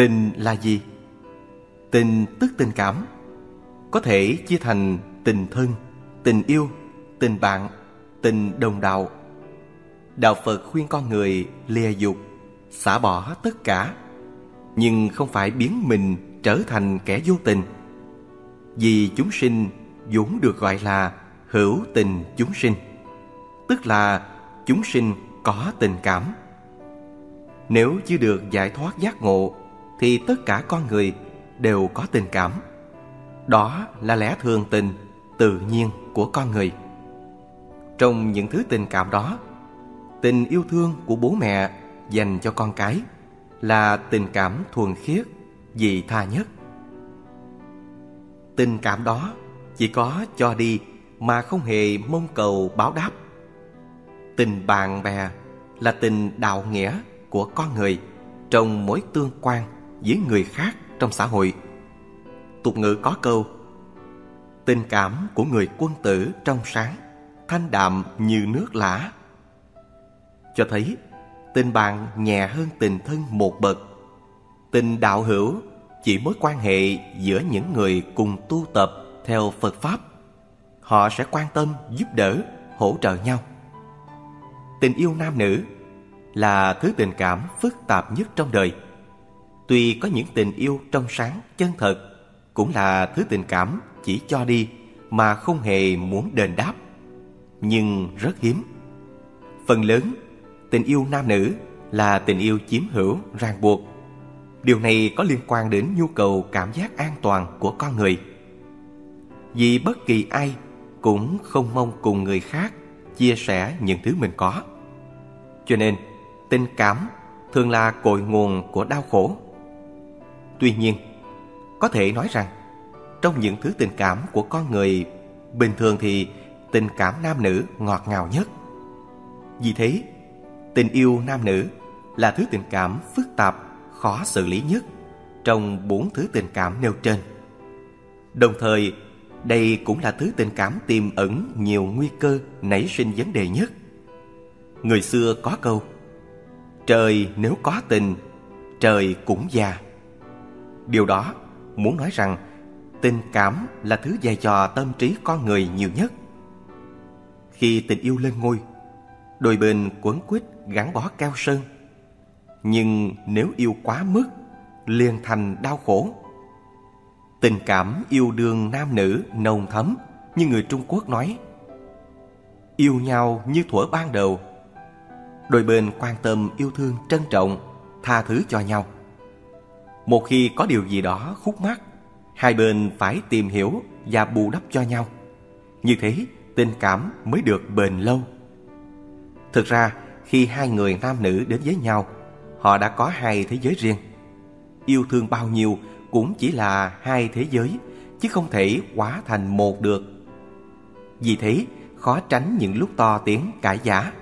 Tình là gì? Tình tức tình cảm. Có thể chia thành tình thân, tình yêu, tình bạn, tình đồng đạo. Đạo Phật khuyên con người lìa dục, xả bỏ tất cả Nhưng không phải biến mình trở thành kẻ vô tình. Vì chúng sinh vốn được gọi là hữu tình chúng sinh Tức là chúng sinh có tình cảm. Nếu chưa được giải thoát giác ngộ thì tất cả con người đều có tình cảm. Đó là lẽ thường tình, tự nhiên của con người. Trong những thứ tình cảm đó Tình yêu thương của bố mẹ dành cho con cái Là tình cảm thuần khiết, dị tha nhất. Tình cảm đó chỉ có cho đi mà không hề mong cầu báo đáp. Tình bạn bè là tình đạo nghĩa của con người trong mối tương quan với người khác trong xã hội. Tục ngữ có câu Tình cảm của người quân tử trong sáng, thanh đạm như nước lã. Cho thấy tình bạn nhẹ hơn tình thân một bậc. Tình đạo hữu chỉ mối quan hệ giữa những người cùng tu tập theo Phật Pháp. Họ sẽ quan tâm, giúp đỡ, hỗ trợ nhau. Tình yêu nam nữ là thứ tình cảm phức tạp nhất trong đời. Tuy có những tình yêu trong sáng, chân thật, cũng là thứ tình cảm chỉ cho đi mà không hề muốn đền đáp, nhưng rất hiếm. Phần lớn, tình yêu nam nữ là tình yêu chiếm hữu, ràng buộc. Điều này có liên quan đến nhu cầu cảm giác an toàn của con người. Vì bất kỳ ai cũng không mong cùng người khác chia sẻ những thứ mình có. Cho nên, tình cảm thường là cội nguồn của đau khổ. Tuy nhiên, có thể nói rằng trong những thứ tình cảm của con người bình thường thì tình cảm nam nữ ngọt ngào nhất. Vì thế, tình yêu nam nữ là thứ tình cảm phức tạp, khó xử lý nhất trong bốn thứ tình cảm nêu trên. Đồng thời, đây cũng là thứ tình cảm tiềm ẩn nhiều nguy cơ nảy sinh vấn đề nhất. Người xưa có câu Trời nếu có tình, trời cũng già. Điều đó muốn nói rằng tình cảm là thứ dày dò tâm trí con người nhiều nhất. Khi tình yêu lên ngôi, đôi bên quấn quýt gắn bó cao sơn. Nhưng nếu yêu quá mức, liền thành đau khổ. Tình cảm yêu đương nam nữ nồng thấm như người Trung Quốc nói. Yêu nhau như thuở ban đầu. Đôi bên quan tâm yêu thương trân trọng, tha thứ cho nhau. Một khi có điều gì đó khúc mắc, hai bên phải tìm hiểu và bù đắp cho nhau. Như thế, tình cảm mới được bền lâu. Thực ra, khi hai người nam nữ đến với nhau, họ đã có hai thế giới riêng. Yêu thương bao nhiêu cũng chỉ là hai thế giới, chứ không thể hóa thành một được. Vì thế, khó tránh những lúc to tiếng cãi giả.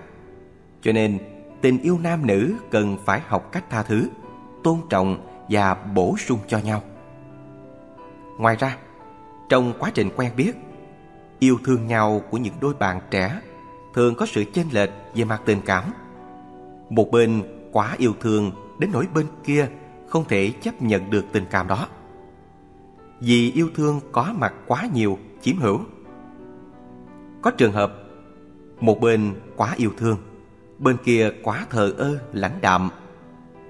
Cho nên, tình yêu nam nữ cần phải học cách tha thứ, tôn trọng và bổ sung cho nhau. Ngoài ra, trong quá trình quen biết, yêu thương nhau của những đôi bạn trẻ thường có sự chênh lệch về mặt tình cảm. Một bên quá yêu thương đến nỗi bên kia không thể chấp nhận được tình cảm đó. Vì yêu thương có mặt quá nhiều, chiếm hữu. Có trường hợp một bên quá yêu thương, bên kia quá thờ ơ, lãnh đạm.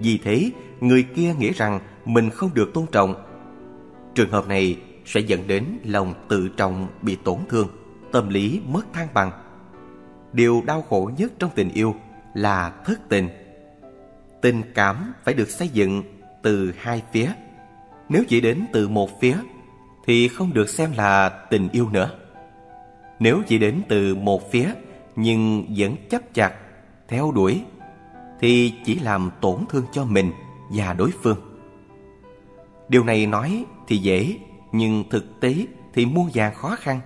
Vì thế, người kia nghĩ rằng mình không được tôn trọng. Trường hợp này sẽ dẫn đến lòng tự trọng bị tổn thương, tâm lý mất thăng bằng. Điều đau khổ nhất trong tình yêu là thất tình. Tình cảm phải được xây dựng từ hai phía. Nếu chỉ đến từ một phía thì không được xem là tình yêu nữa. Nếu chỉ đến từ một phía nhưng vẫn chấp chặt, theo đuổi thì chỉ làm tổn thương cho mình và đối phương. Điều này nói thì dễ, nhưng thực tế thì muôn vàng khó khăn.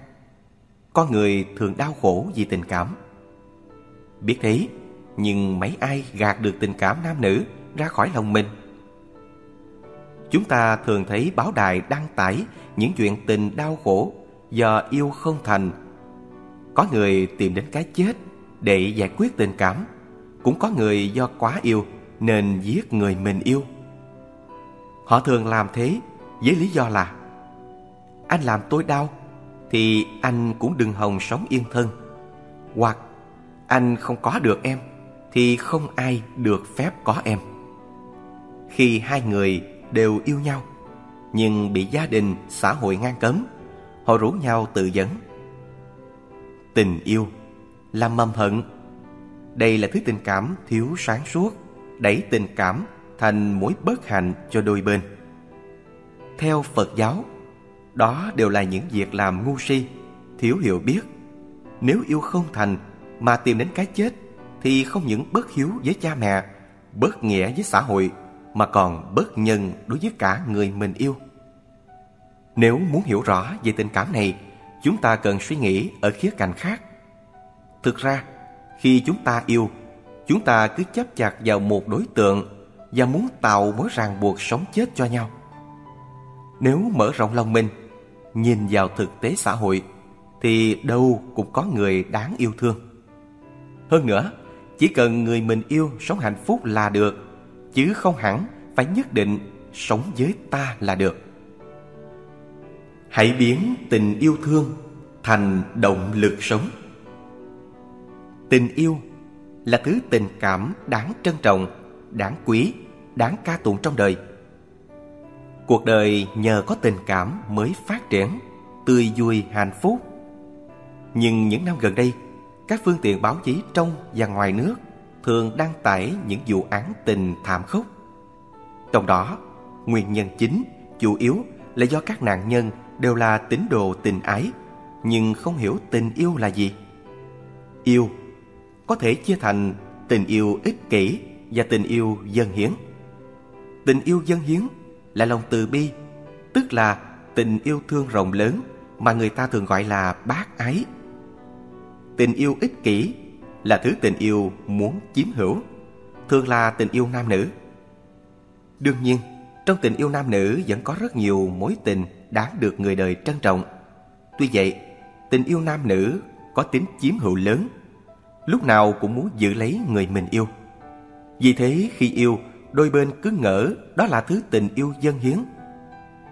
Con người thường đau khổ vì tình cảm. Biết thế, nhưng mấy ai gạt được tình cảm nam nữ ra khỏi lòng mình? Chúng ta thường thấy báo đài đăng tải những chuyện tình đau khổ do yêu không thành. Có người tìm đến cái chết để giải quyết tình cảm. Cũng có người do quá yêu nên giết người mình yêu. Họ thường làm thế với lý do là Anh làm tôi đau Thì anh cũng đừng hòng sống yên thân. Hoặc anh không có được em Thì không ai được phép có em. Khi hai người đều yêu nhau Nhưng bị gia đình, xã hội ngăn cấm Họ rủ nhau tự dẫn. Tình yêu là mầm hận. Đây là thứ tình cảm thiếu sáng suốt Đẩy tình cảm thành mối bất hạnh cho đôi bên. Theo Phật giáo Đó đều là những việc làm ngu si Thiếu hiểu biết. Nếu yêu không thành Mà tìm đến cái chết Thì không những bất hiếu với cha mẹ Bất nghĩa với xã hội Mà còn bất nhân đối với cả người mình yêu. Nếu muốn hiểu rõ về tình cảm này Chúng ta cần suy nghĩ ở khía cạnh khác. Thực ra, khi chúng ta yêu, chúng ta cứ chấp chặt vào một đối tượng và muốn tạo mối ràng buộc sống chết cho nhau. Nếu mở rộng lòng mình, nhìn vào thực tế xã hội, thì đâu cũng có người đáng yêu thương. Hơn nữa, chỉ cần người mình yêu sống hạnh phúc là được, chứ không hẳn phải nhất định sống với ta là được. Hãy biến tình yêu thương thành động lực sống. Tình yêu là thứ tình cảm đáng trân trọng, đáng quý, đáng ca tụng trong đời. Cuộc đời nhờ có tình cảm mới phát triển, tươi vui hạnh phúc. Nhưng những năm gần đây, các phương tiện báo chí trong và ngoài nước thường đăng tải những vụ án tình thảm khốc. Trong đó, nguyên nhân chính chủ yếu là do các nạn nhân đều là tín đồ tình ái nhưng không hiểu tình yêu là gì. Yêu có thể chia thành tình yêu ích kỷ và tình yêu dân hiến. Tình yêu dân hiến là lòng từ bi, tức là tình yêu thương rộng lớn mà người ta thường gọi là bác ái. Tình yêu ích kỷ là thứ tình yêu muốn chiếm hữu, thường là tình yêu nam nữ. Đương nhiên, trong tình yêu nam nữ vẫn có rất nhiều mối tình đáng được người đời trân trọng. Tuy vậy, tình yêu nam nữ có tính chiếm hữu lớn lúc nào cũng muốn giữ lấy người mình yêu. Vì thế khi yêu, đôi bên cứ ngỡ đó là thứ tình yêu dân hiến.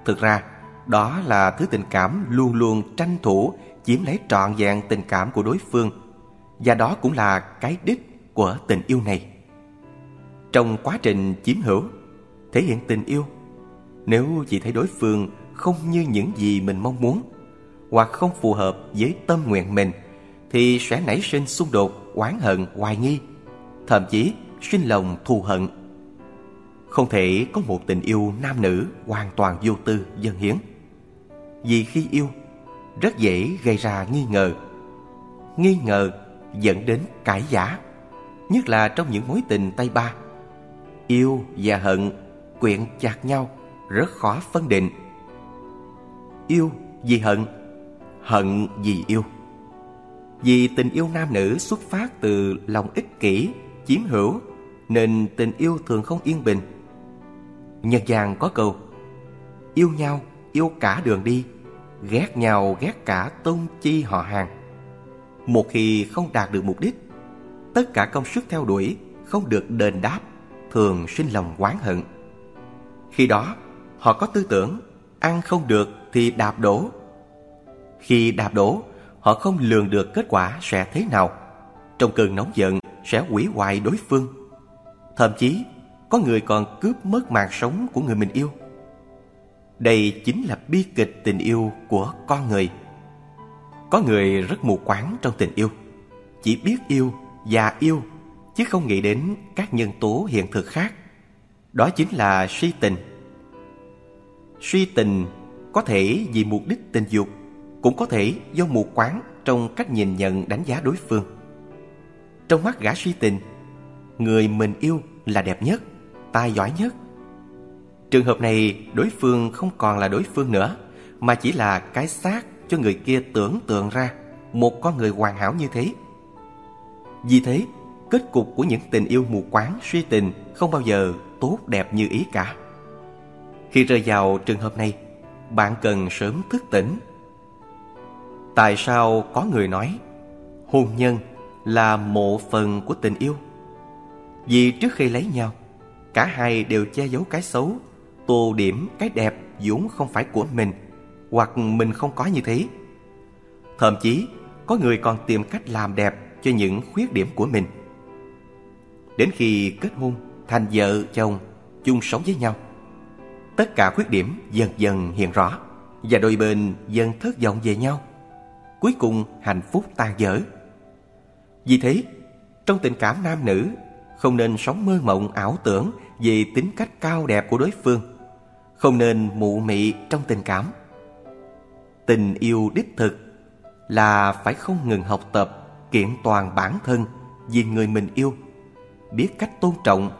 Thực ra, đó là thứ tình cảm luôn luôn tranh thủ chiếm lấy trọn vẹn tình cảm của đối phương và đó cũng là cái đích của tình yêu này. Trong quá trình chiếm hữu, thể hiện tình yêu, nếu chỉ thấy đối phương không như những gì mình mong muốn hoặc không phù hợp với tâm nguyện mình thì sẽ nảy sinh xung đột, oán hận, hoài nghi, thậm chí sinh lòng thù hận. Không thể có một tình yêu nam nữ hoàn toàn vô tư, dân hiến. Vì khi yêu, rất dễ gây ra nghi ngờ. Nghi ngờ dẫn đến cãi giả, nhất là trong những mối tình tay ba. Yêu và hận quyện chặt nhau, rất khó phân định. Yêu vì hận, hận vì yêu. Vì tình yêu nam nữ xuất phát từ lòng ích kỷ, chiếm hữu Nên tình yêu thường không yên bình. Nhân gian có câu Yêu nhau, yêu cả đường đi Ghét nhau, ghét cả tôn chi họ hàng. Một khi không đạt được mục đích Tất cả công sức theo đuổi không được đền đáp Thường sinh lòng oán hận. Khi đó họ có tư tưởng Ăn không được thì đạp đổ. Khi đạp đổ họ không lường được kết quả sẽ thế nào. Trong cơn nóng giận sẽ hủy hoại đối phương. Thậm chí có người còn cướp mất mạng sống của người mình yêu. Đây chính là bi kịch tình yêu của con người. Có người rất mù quáng trong tình yêu, chỉ biết yêu và yêu chứ không nghĩ đến các nhân tố hiện thực khác. Đó chính là suy tình. Suy tình có thể vì mục đích tình dục cũng có thể do mù quáng trong cách nhìn nhận đánh giá đối phương. Trong mắt gã suy tình, người mình yêu là đẹp nhất, tài giỏi nhất. Trường hợp này đối phương không còn là đối phương nữa, mà chỉ là cái xác cho người kia tưởng tượng ra một con người hoàn hảo như thế. Vì thế, kết cục của những tình yêu mù quáng suy tình không bao giờ tốt đẹp như ý cả. Khi rơi vào trường hợp này, bạn cần sớm thức tỉnh Tại sao có người nói hôn nhân là mộ phần của tình yêu? Vì trước khi lấy nhau, cả hai đều che giấu cái xấu, tô điểm cái đẹp vốn không phải của mình hoặc mình không có như thế. Thậm chí có người còn tìm cách làm đẹp cho những khuyết điểm của mình. Đến khi kết hôn, thành vợ chồng, chung sống với nhau, tất cả khuyết điểm dần dần hiện rõ và đôi bên dần thất vọng về nhau. Cuối cùng hạnh phúc tan vỡ. Vì thế, trong tình cảm nam nữ không nên sống mơ mộng ảo tưởng về tính cách cao đẹp của đối phương, không nên mụ mị trong tình cảm. Tình yêu đích thực là phải không ngừng học tập, kiện toàn bản thân vì người mình yêu, biết cách tôn trọng,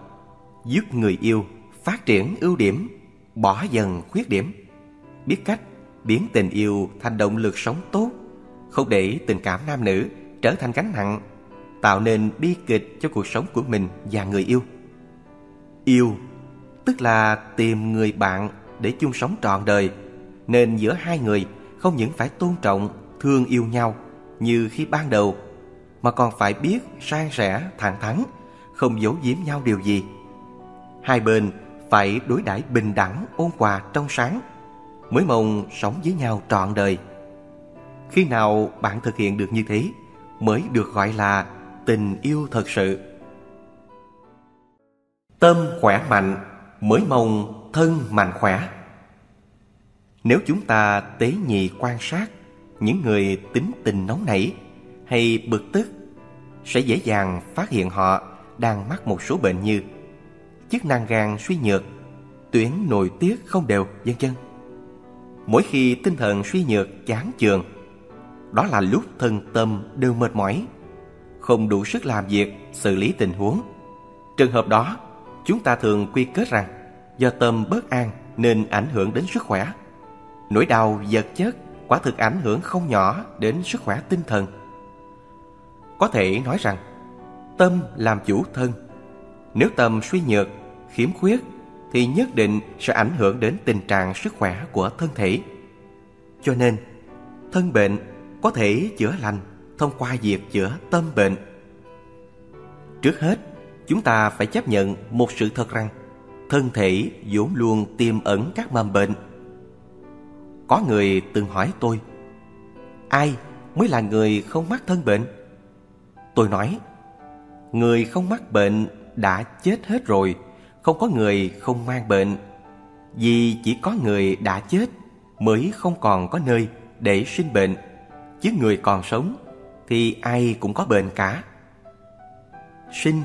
giúp người yêu phát triển ưu điểm, bỏ dần khuyết điểm, biết cách biến tình yêu thành động lực sống tốt, không để tình cảm nam nữ trở thành gánh nặng, tạo nên bi kịch cho cuộc sống của mình và người yêu. Yêu tức là tìm người bạn để chung sống trọn đời, nên giữa hai người không những phải tôn trọng, thương yêu nhau như khi ban đầu, mà còn phải biết san sẻ, thẳng thắn, không giấu giếm nhau điều gì. Hai bên phải đối đãi bình đẳng, ôn hòa, trong sáng, mới mong sống với nhau trọn đời. Khi nào bạn thực hiện được như thế, mới được gọi là tình yêu thật sự. Tâm khỏe mạnh mới mong thân mạnh khỏe. Nếu chúng ta tế nhị quan sát những người tính tình nóng nảy hay bực tức sẽ dễ dàng phát hiện họ đang mắc một số bệnh như chức năng gan suy nhược, tuyến nội tiết không đều, vân vân. Mỗi khi tinh thần suy nhược chán chường, đó là lúc thân tâm đều mệt mỏi, không đủ sức làm việc, xử lý tình huống. Trường hợp đó, chúng ta thường quy kết rằng do tâm bất an nên ảnh hưởng đến sức khỏe. Nỗi đau vật chất quả thực ảnh hưởng không nhỏ đến sức khỏe tinh thần. Có thể nói rằng, tâm làm chủ thân. Nếu tâm suy nhược, khiếm khuyết thì nhất định sẽ ảnh hưởng đến tình trạng sức khỏe của thân thể. Cho nên, thân bệnh có thể chữa lành thông qua việc chữa tâm bệnh. Trước hết, chúng ta phải chấp nhận một sự thật rằng thân thể vốn luôn tiềm ẩn các mầm bệnh. Có người từng hỏi tôi, ai mới là người không mắc thân bệnh? Tôi nói, người không mắc bệnh đã chết hết rồi, không có người không mang bệnh. Vì chỉ có người đã chết mới không còn có nơi để sinh bệnh, chứ người còn sống thì ai cũng có bệnh cả. Sinh,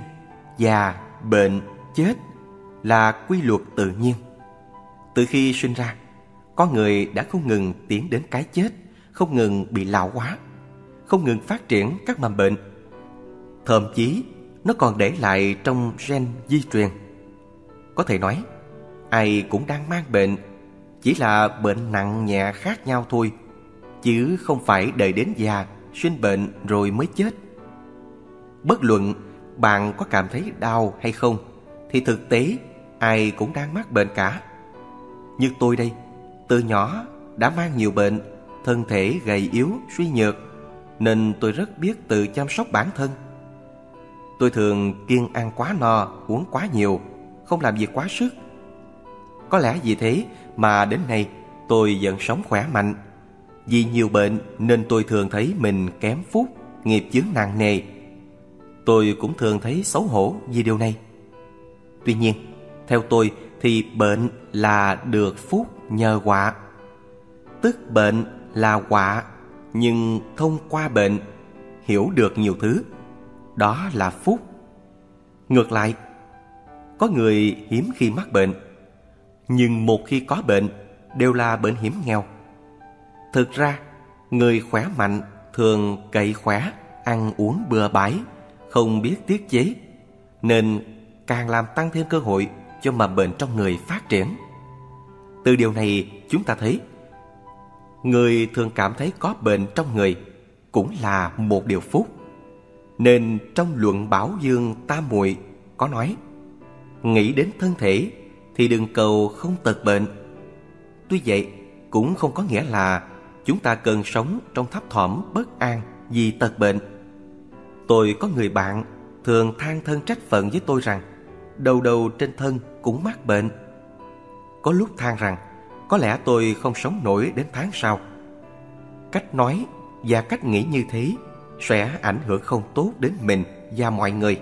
già, bệnh, chết là quy luật tự nhiên. Từ khi sinh ra, con người đã không ngừng tiến đến cái chết, không ngừng bị lão hóa, không ngừng phát triển các mầm bệnh. Thậm chí, nó còn để lại trong gen di truyền. Có thể nói, ai cũng đang mang bệnh, chỉ là bệnh nặng nhẹ khác nhau thôi, chứ không phải đợi đến già, sinh bệnh rồi mới chết. Bất luận bạn có cảm thấy đau hay không, thì thực tế ai cũng đang mắc bệnh cả. Như tôi đây, từ nhỏ đã mang nhiều bệnh, thân thể gầy yếu, suy nhược, nên tôi rất biết tự chăm sóc bản thân. Tôi thường kiêng ăn quá no, uống quá nhiều, không làm việc quá sức. Có lẽ vì thế mà đến nay tôi vẫn sống khỏe mạnh. Vì nhiều bệnh nên tôi thường thấy mình kém phúc, nghiệp chướng nặng nề. Tôi cũng thường thấy xấu hổ vì điều này. Tuy nhiên, theo tôi thì bệnh là được phúc nhờ họa. Tức bệnh là họa, nhưng thông qua bệnh hiểu được nhiều thứ. Đó là phúc. Ngược lại, có người hiếm khi mắc bệnh, nhưng một khi có bệnh đều là bệnh hiểm nghèo. Thực ra, người khỏe mạnh thường cậy khỏe, ăn uống bừa bãi, không biết tiết chế, nên càng làm tăng thêm cơ hội cho mầm bệnh trong người phát triển. Từ điều này chúng ta thấy Người thường cảm thấy có bệnh trong người Cũng là một điều phúc Nên trong luận Bảo Dương Tam Muội có nói Nghĩ đến thân thể thì đừng cầu không tật bệnh Tuy vậy cũng không có nghĩa là Chúng ta cần sống trong thấp thỏm bất an vì tật bệnh Tôi có người bạn thường than thân trách phận với tôi rằng Đầu đầu trên thân cũng mắc bệnh có lúc than rằng có lẽ tôi không sống nổi đến tháng sau. Cách nói và cách nghĩ như thế sẽ ảnh hưởng không tốt đến mình và mọi người.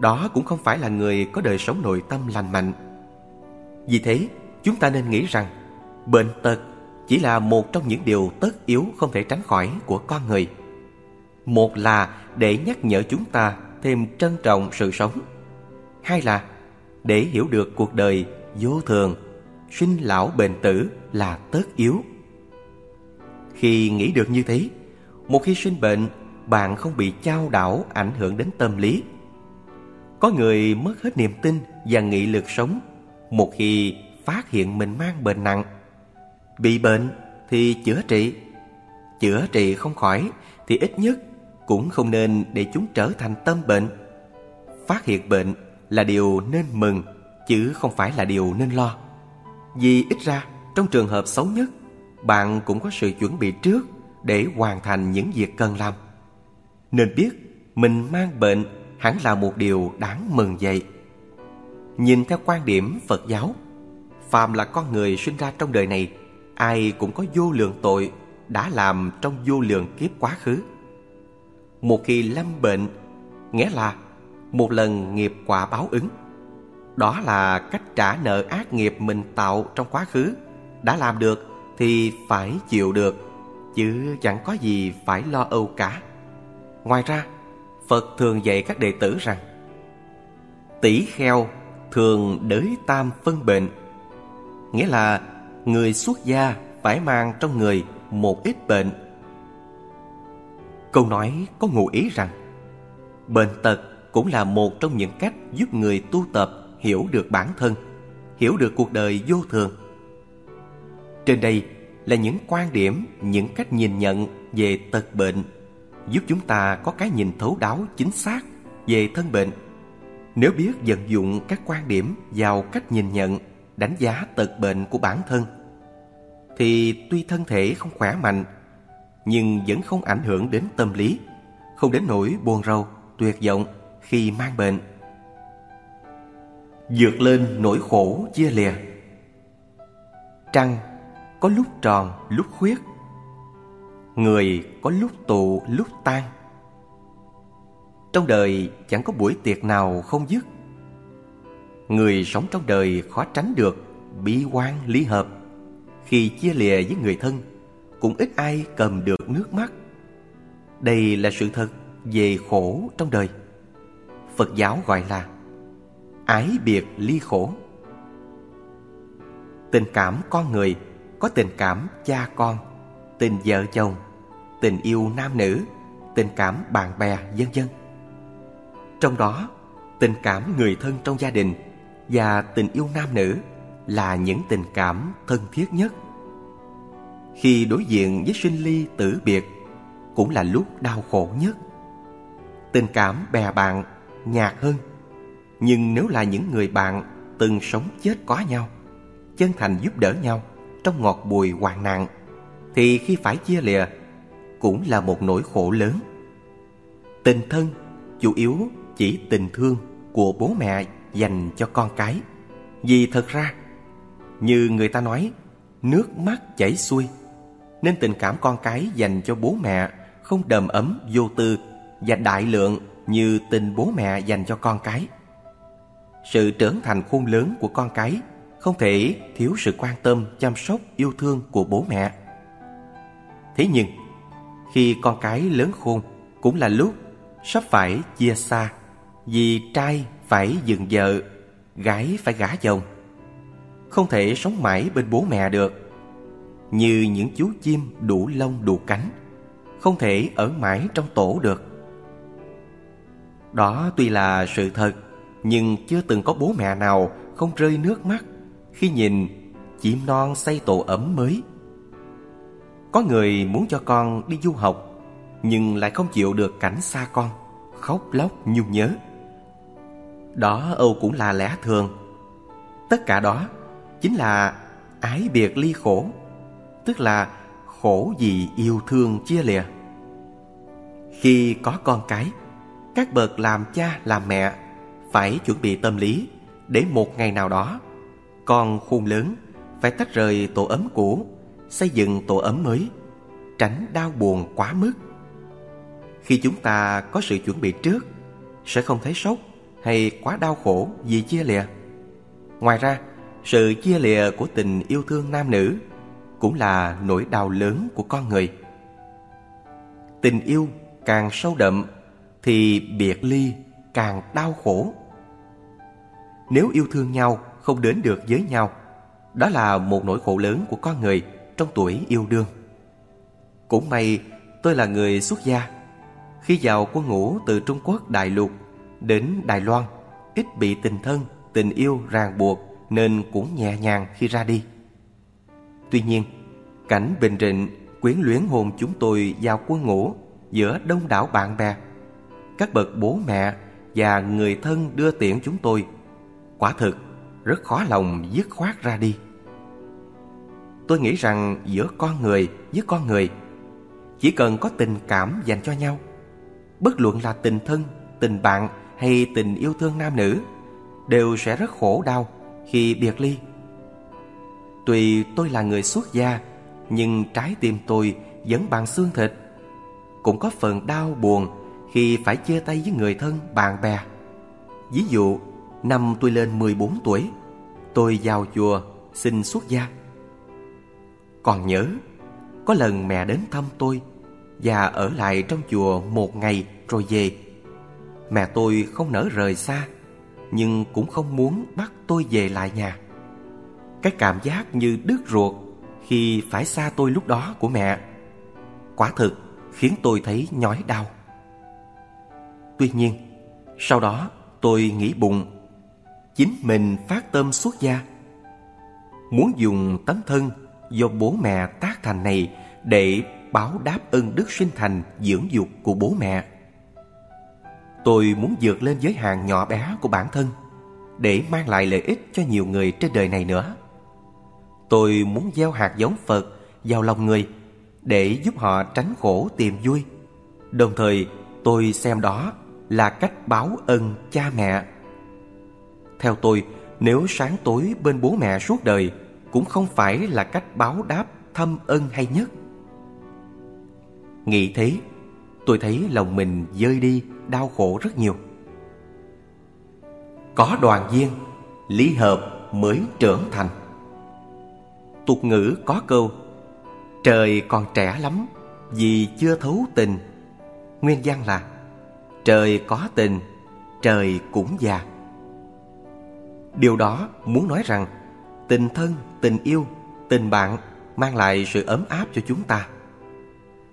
Đó cũng không phải là người có đời sống nội tâm lành mạnh. Vì thế, chúng ta nên nghĩ rằng bệnh tật chỉ là một trong những điều tất yếu không thể tránh khỏi của con người. Một là để nhắc nhở chúng ta thêm trân trọng sự sống. Hai là để hiểu được cuộc đời vô thường, sinh lão bệnh tử là tất yếu. Khi nghĩ được như thế, một khi sinh bệnh, bạn không bị chao đảo ảnh hưởng đến tâm lý. Có người mất hết niềm tin và nghị lực sống một khi phát hiện mình mang bệnh nặng. Bị bệnh thì chữa trị, chữa trị không khỏi thì ít nhất cũng không nên để chúng trở thành tâm bệnh. Phát hiện bệnh là điều nên mừng chứ không phải là điều nên lo. Vì ít ra trong trường hợp xấu nhất, bạn cũng có sự chuẩn bị trước để hoàn thành những việc cần làm. Nên biết mình mang bệnh hẳn là một điều đáng mừng vậy. Nhìn theo quan điểm Phật giáo, phàm là con người sinh ra trong đời này, ai cũng có vô lượng tội đã làm trong vô lượng kiếp quá khứ. Một khi lâm bệnh, nghĩa là một lần nghiệp quả báo ứng. Đó là cách trả nợ ác nghiệp mình tạo trong quá khứ. Đã làm được thì phải chịu được, chứ chẳng có gì phải lo âu cả. Ngoài ra, Phật thường dạy các đệ tử rằng Tỷ kheo thường đới tam phân bệnh Nghĩa là người xuất gia phải mang trong người một ít bệnh. Câu nói có ngụ ý rằng Bệnh tật cũng là một trong những cách giúp người tu tập hiểu được bản thân Hiểu được cuộc đời vô thường. Trên đây là những quan điểm, những cách nhìn nhận về tật bệnh Giúp chúng ta có cái nhìn thấu đáo chính xác về thân bệnh. Nếu biết vận dụng các quan điểm vào cách nhìn nhận, đánh giá tật bệnh của bản thân. Thì tuy thân thể không khỏe mạnh nhưng vẫn không ảnh hưởng đến tâm lý, không đến nỗi buồn rầu, tuyệt vọng khi mang bệnh. Dược lên nỗi khổ chia lìa. Trăng có lúc tròn lúc khuyết. Người có lúc tụ lúc tan. Trong đời chẳng có buổi tiệc nào không dứt. Người sống trong đời khó tránh được bi quan lý hợp Khi chia lìa với người thân cũng ít ai cầm được nước mắt. Đây là sự thật về khổ trong đời. Phật giáo gọi là ái biệt ly khổ. Tình cảm con người có tình cảm cha con, tình vợ chồng, tình yêu nam nữ, tình cảm bạn bè, vân vân. Trong đó, tình cảm người thân trong gia đình và tình yêu nam nữ là những tình cảm thân thiết nhất. Khi đối diện với sinh ly tử biệt cũng là lúc đau khổ nhất. Tình cảm bè bạn, nhạt hơn. Nhưng nếu là những người bạn từng sống chết có nhau, chân thành giúp đỡ nhau trong ngọt bùi hoạn nạn, thì khi phải chia lìa cũng là một nỗi khổ lớn. Tình thân chủ yếu chỉ tình thương của bố mẹ dành cho con cái vì thật ra như người ta nói nước mắt chảy xuôi nên tình cảm con cái dành cho bố mẹ không đầm ấm vô tư và đại lượng như tình bố mẹ dành cho con cái. Sự trưởng thành khôn lớn của con cái không thể thiếu sự quan tâm, chăm sóc, yêu thương của bố mẹ. Thế nhưng, khi con cái lớn khôn cũng là lúc sắp phải chia xa vì trai phải dừng vợ, gái phải gả chồng. Không thể sống mãi bên bố mẹ được như những chú chim đủ lông đủ cánh, không thể ở mãi trong tổ được. Đó tuy là sự thật, nhưng chưa từng có bố mẹ nào không rơi nước mắt khi nhìn chim non xây tổ ấm mới. Có người muốn cho con đi du học, nhưng lại không chịu được cảnh xa con, khóc lóc nhung nhớ. Đó Âu cũng là lẽ thường. Tất cả đó chính là ái biệt ly khổ tức là khổ vì yêu thương chia lìa. Khi có con cái, các bậc làm cha làm mẹ phải chuẩn bị tâm lý để một ngày nào đó Con khôn lớn phải tách rời tổ ấm cũ, xây dựng tổ ấm mới, tránh đau buồn quá mức. Khi chúng ta có sự chuẩn bị trước, sẽ không thấy sốc hay quá đau khổ vì chia lìa. Ngoài ra, sự chia lìa của tình yêu thương nam nữ cũng là nỗi đau lớn của con người. Tình yêu càng sâu đậm thì biệt ly càng đau khổ. Nếu yêu thương nhau không đến được với nhau, đó là một nỗi khổ lớn của con người trong tuổi yêu đương. Cũng may tôi là người xuất gia. Khi vào quân ngũ từ Trung Quốc đại lục đến Đài Loan, ít bị tình thân, tình yêu ràng buộc nên cũng nhẹ nhàng khi ra đi. Tuy nhiên, cảnh bình định quyến luyến hồn chúng tôi vào quân ngũ giữa đông đảo bạn bè, các bậc bố mẹ và người thân đưa tiễn chúng tôi, quả thực rất khó lòng dứt khoát ra đi. Tôi nghĩ rằng giữa con người với con người chỉ cần có tình cảm dành cho nhau, bất luận là tình thân, tình bạn hay tình yêu thương nam nữ đều sẽ rất khổ đau khi biệt ly. Tuy tôi là người xuất gia, nhưng trái tim tôi vẫn bằng xương thịt. Cũng có phần đau buồn khi phải chia tay với người thân, bạn bè. Ví dụ, năm tôi lên 14 tuổi, tôi vào chùa xin xuất gia. Còn nhớ, có lần mẹ đến thăm tôi và ở lại trong chùa một ngày rồi về. Mẹ tôi không nỡ rời xa, nhưng cũng không muốn bắt tôi về lại nhà. Cái cảm giác như đứt ruột khi phải xa tôi lúc đó của mẹ quả thực khiến tôi thấy nhói đau. Tuy nhiên, sau đó tôi nghĩ bụng chính mình phát tâm xuất gia. Muốn dùng tấm thân do bố mẹ tác thành này để báo đáp ơn đức sinh thành dưỡng dục của bố mẹ. Tôi muốn vượt lên giới hạn nhỏ bé của bản thân để mang lại lợi ích cho nhiều người trên đời này nữa. Tôi muốn gieo hạt giống Phật vào lòng người để giúp họ tránh khổ tìm vui. Đồng thời, tôi xem đó là cách báo ân cha mẹ. Theo tôi, nếu sáng tối bên bố mẹ suốt đời cũng không phải là cách báo đáp thâm ân hay nhất. Nghĩ thế, tôi thấy lòng mình dơi đi, đau khổ rất nhiều. Có đoàn viên, lý hợp mới trưởng thành. Tục ngữ có câu Trời còn trẻ lắm vì chưa thấu tình Nguyên văn là Trời có tình, trời cũng già Điều đó muốn nói rằng Tình thân, tình yêu, tình bạn Mang lại sự ấm áp cho chúng ta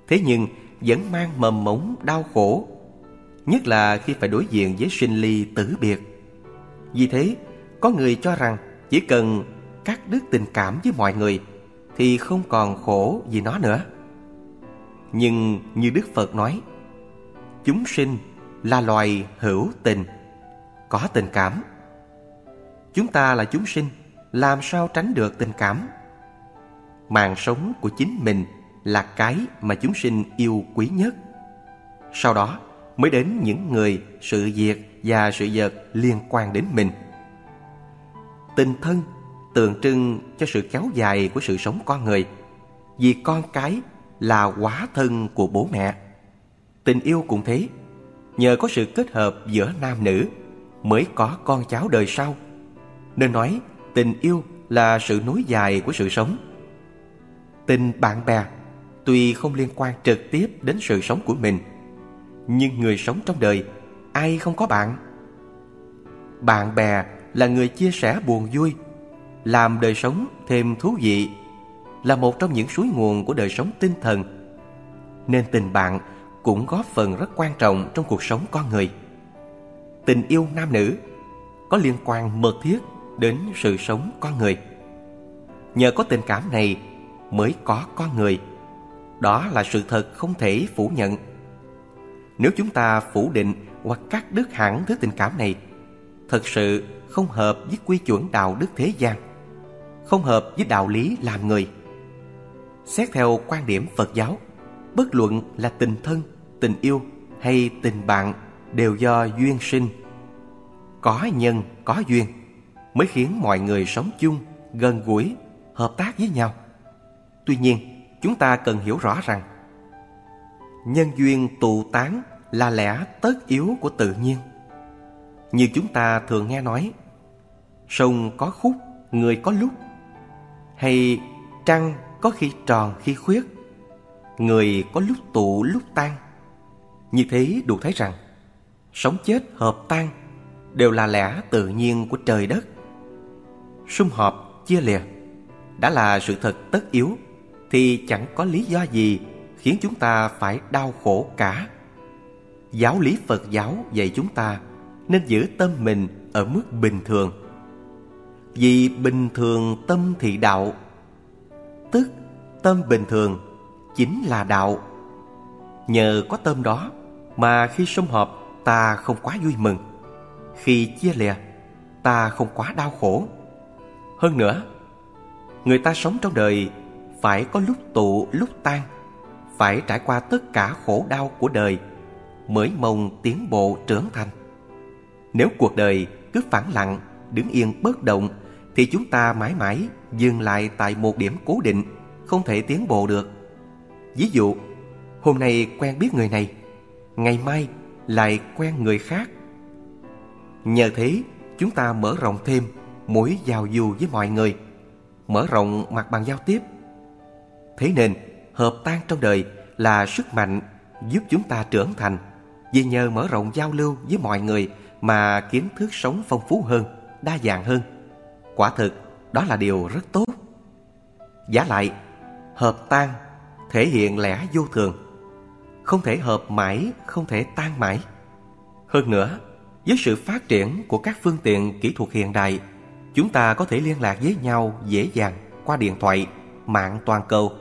Thế nhưng vẫn mang mầm mống đau khổ Nhất là khi phải đối diện với sinh ly tử biệt Vì thế, có người cho rằng chỉ cần cắt đứt tình cảm với mọi người thì không còn khổ vì nó nữa. Nhưng như Đức Phật nói, chúng sinh là loài hữu tình, có tình cảm. Chúng ta là chúng sinh, làm sao tránh được tình cảm? Mạng sống của chính mình là cái mà chúng sinh yêu quý nhất. Sau đó mới đến những người, sự việc và sự vật liên quan đến mình. Tình thân tượng trưng cho sự kéo dài của sự sống con người vì con cái là quá thân của bố mẹ. Tình yêu cũng thế nhờ có sự kết hợp giữa nam nữ mới có con cháu đời sau. Nên nói tình yêu là sự nối dài của sự sống. Tình bạn bè tuy không liên quan trực tiếp đến sự sống của mình nhưng người sống trong đời, ai không có bạn? Bạn bè là người chia sẻ buồn vui, làm đời sống thêm thú vị, là một trong những suối nguồn của đời sống tinh thần. Nên tình bạn cũng góp phần rất quan trọng trong cuộc sống con người. Tình yêu nam nữ có liên quan mật thiết đến sự sống con người. Nhờ có tình cảm này mới có con người. Đó là sự thật không thể phủ nhận nếu chúng ta phủ định hoặc cắt đứt hẳn thứ tình cảm này thật sự không hợp với quy chuẩn đạo đức thế gian không hợp với đạo lý làm người. Xét theo quan điểm Phật giáo, bất luận là tình thân, tình yêu hay tình bạn đều do duyên sinh. Có nhân, có duyên. mới khiến mọi người sống chung, gần gũi, hợp tác với nhau. Tuy nhiên, chúng ta cần hiểu rõ rằng nhân duyên tụ tán là lẽ tất yếu của tự nhiên. Như chúng ta thường nghe nói, sông có khúc, người có lúc, hay trăng có khi tròn khi khuyết, người có lúc tụ lúc tan. Như thế đủ thấy rằng, sống chết hợp tan đều là lẽ tự nhiên của trời đất. Sum họp, chia lìa đã là sự thật tất yếu thì chẳng có lý do gì khiến chúng ta phải đau khổ cả. Giáo lý Phật giáo dạy chúng ta nên giữ tâm mình ở mức bình thường. Vì bình thường tâm thị đạo, tức tâm bình thường chính là đạo. Nhờ có tâm đó mà khi sum họp ta không quá vui mừng, khi chia lìa ta không quá đau khổ. Hơn nữa, người ta sống trong đời phải có lúc tụ lúc tan, phải trải qua tất cả khổ đau của đời mới mong tiến bộ trưởng thành. Nếu cuộc đời cứ phẳng lặng, đứng yên bất động thì chúng ta mãi mãi dừng lại tại một điểm cố định, không thể tiến bộ được. Ví dụ, hôm nay quen biết người này, ngày mai lại quen người khác. Nhờ thế, chúng ta mở rộng thêm mối giao du với mọi người, mở rộng mặt bằng giao tiếp. Thế nên, hợp tan trong đời là sức mạnh giúp chúng ta trưởng thành vì nhờ mở rộng giao lưu với mọi người mà kiến thức sống phong phú hơn, đa dạng hơn. Quả thực, đó là điều rất tốt. Giả lại, hợp tan thể hiện lẽ vô thường. Không thể hợp mãi, không thể tan mãi. Hơn nữa, với sự phát triển của các phương tiện kỹ thuật hiện đại, chúng ta có thể liên lạc với nhau dễ dàng qua điện thoại, mạng toàn cầu.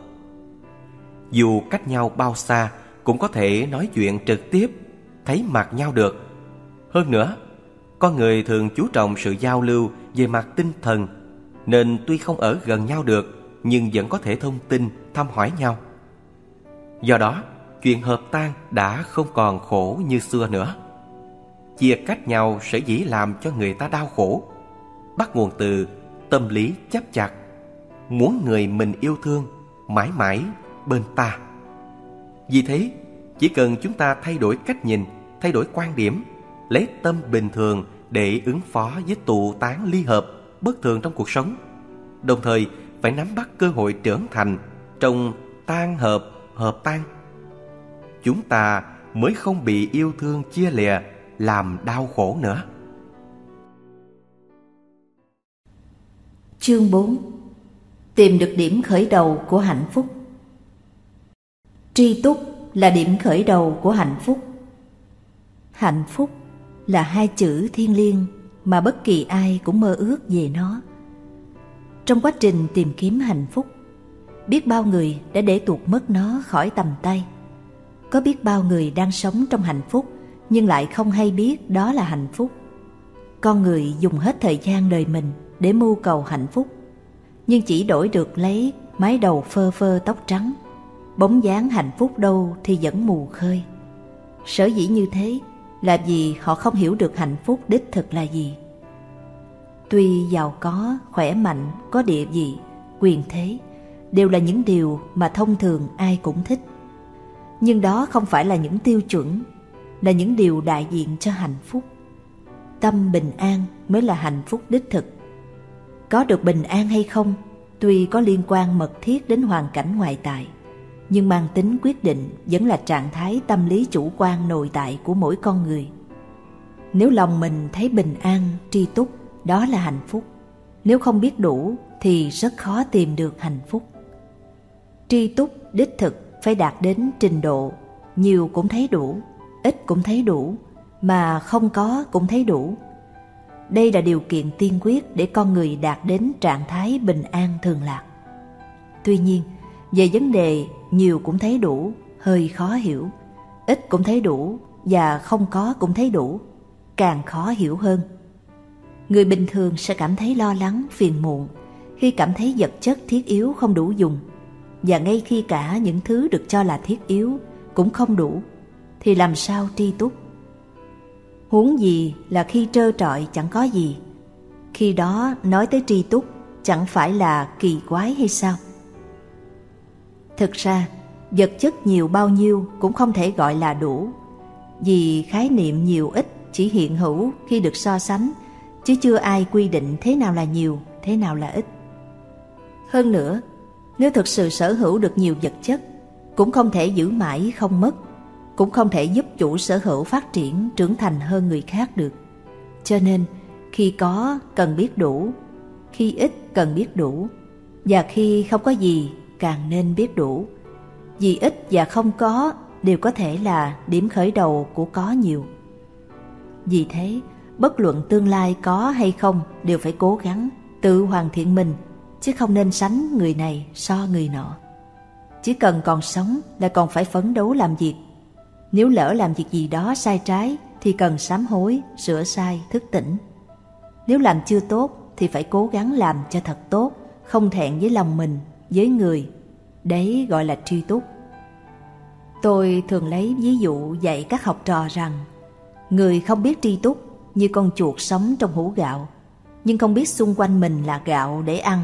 Dù cách nhau bao xa, cũng có thể nói chuyện trực tiếp thấy mặt nhau được. Hơn nữa, con người thường chú trọng sự giao lưu về mặt tinh thần, nên tuy không ở gần nhau được, nhưng vẫn có thể thông tin, thăm hỏi nhau. Do đó, chuyện hợp tan đã không còn khổ như xưa nữa. Chia cách nhau sẽ dĩ làm cho người ta đau khổ, bắt nguồn từ tâm lý chấp chặt, muốn người mình yêu thương mãi mãi bên ta. Vì thế, chỉ cần chúng ta thay đổi cách nhìn thay đổi quan điểm, lấy tâm bình thường để ứng phó với tụ tán ly hợp bất thường trong cuộc sống. Đồng thời phải nắm bắt cơ hội trưởng thành trong tan hợp, hợp tan. Chúng ta mới không bị yêu thương chia lìa làm đau khổ nữa. Chương 4 Tìm được điểm khởi đầu của hạnh phúc Tri túc là điểm khởi đầu của hạnh phúc. Hạnh phúc là hai chữ thiêng liêng mà bất kỳ ai cũng mơ ước về nó. Trong quá trình tìm kiếm hạnh phúc, biết bao người đã để tuột mất nó khỏi tầm tay. Có biết bao người đang sống trong hạnh phúc nhưng lại không hay biết đó là hạnh phúc. Con người dùng hết thời gian đời mình để mưu cầu hạnh phúc, nhưng chỉ đổi được lấy mái đầu phơ phơ tóc trắng bóng dáng hạnh phúc đâu thì vẫn mù khơi sở dĩ như thế là vì họ không hiểu được hạnh phúc đích thực là gì. Tuy giàu có, khỏe mạnh, có địa vị, quyền thế đều là những điều mà thông thường ai cũng thích. Nhưng đó không phải là những tiêu chuẩn, là những điều đại diện cho hạnh phúc. Tâm bình an mới là hạnh phúc đích thực. Có được bình an hay không, tuy có liên quan mật thiết đến hoàn cảnh ngoại tại, nhưng mang tính quyết định vẫn là trạng thái tâm lý chủ quan nội tại của mỗi con người. Nếu lòng mình thấy bình an, tri túc, đó là hạnh phúc. Nếu không biết đủ thì rất khó tìm được hạnh phúc. Tri túc đích thực phải đạt đến trình độ nhiều cũng thấy đủ, ít cũng thấy đủ, mà không có cũng thấy đủ. Đây là điều kiện tiên quyết để con người đạt đến trạng thái bình an thường lạc. Tuy nhiên, về vấn đề nhiều cũng thấy đủ, hơi khó hiểu, ít cũng thấy đủ và không có cũng thấy đủ, càng khó hiểu hơn. Người bình thường sẽ cảm thấy lo lắng, phiền muộn khi cảm thấy vật chất thiết yếu không đủ dùng và ngay khi cả những thứ được cho là thiết yếu cũng không đủ thì làm sao tri túc huống gì là khi trơ trọi chẳng có gì khi đó nói tới tri túc chẳng phải là kỳ quái hay sao? Thực ra, vật chất nhiều bao nhiêu cũng không thể gọi là đủ, vì khái niệm nhiều ít chỉ hiện hữu khi được so sánh, chứ chưa ai quy định thế nào là nhiều, thế nào là ít. Hơn nữa, nếu thực sự sở hữu được nhiều vật chất, cũng không thể giữ mãi không mất, cũng không thể giúp chủ sở hữu phát triển trưởng thành hơn người khác được. Cho nên, khi có cần biết đủ, khi ít cần biết đủ, và khi không có gì càng nên biết đủ. Vì ít và không có đều có thể là điểm khởi đầu của có nhiều. Vì thế, bất luận tương lai có hay không đều phải cố gắng tự hoàn thiện mình, chứ không nên sánh người này so người nọ. Chỉ cần còn sống là còn phải phấn đấu làm việc. Nếu lỡ làm việc gì đó sai trái thì cần sám hối, sửa sai, thức tỉnh. Nếu làm chưa tốt thì phải cố gắng làm cho thật tốt, không thẹn với lòng mình, với người. Đấy gọi là tri túc. Tôi thường lấy ví dụ dạy các học trò rằng, Người không biết tri túc như con chuột sống trong hũ gạo, Nhưng không biết xung quanh mình là gạo để ăn,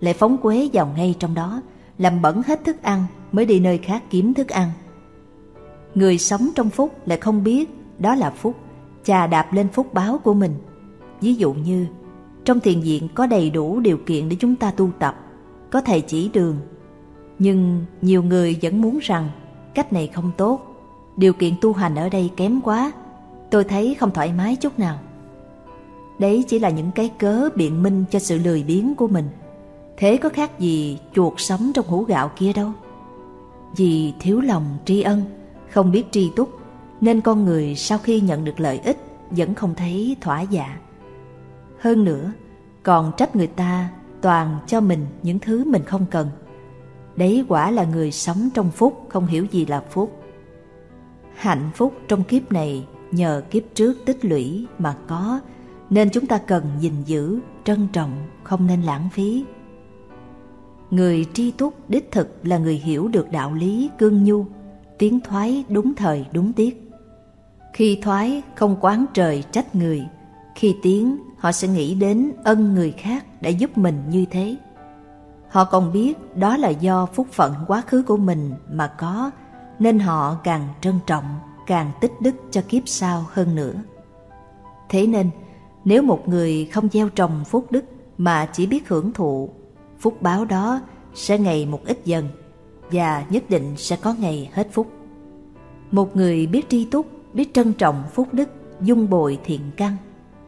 Lại phóng quế vào ngay trong đó, Làm bẩn hết thức ăn mới đi nơi khác kiếm thức ăn Người sống trong phúc lại không biết đó là phúc, Chà đạp lên phúc báo của mình Ví dụ như, Trong thiền viện có đầy đủ điều kiện để chúng ta tu tập có thầy chỉ đường. Nhưng nhiều người vẫn muốn rằng Cách này không tốt. Điều kiện tu hành ở đây kém quá. Tôi thấy không thoải mái chút nào. Đấy chỉ là những cái cớ biện minh cho sự lười biếng của mình. Thế có khác gì chuột sống trong hũ gạo kia đâu. Vì thiếu lòng tri ân, Không biết tri túc, Nên con người sau khi nhận được lợi ích Vẫn không thấy thỏa dạ. Hơn nữa, Còn trách người ta toàn cho mình những thứ mình không cần. Đấy quả là người sống trong phúc không hiểu gì là phúc. Hạnh phúc trong kiếp này nhờ kiếp trước tích lũy mà có Nên chúng ta cần gìn giữ, trân trọng, không nên lãng phí. Người tri túc đích thực là người hiểu được đạo lý cương nhu Tiến thoái đúng thời đúng tiết. Khi thoái không quán trời trách người Khi tiến họ sẽ nghĩ đến ân người khác đã giúp mình như thế Họ còn biết đó là do phúc phận quá khứ của mình mà có, nên họ càng trân trọng, càng tích đức cho kiếp sau hơn nữa. Thế nên, nếu một người không gieo trồng phúc đức mà chỉ biết hưởng thụ, phúc báo đó sẽ ngày một ít dần và nhất định sẽ có ngày hết phúc. Một người biết tri túc, biết trân trọng phúc đức, dung bồi thiện căn,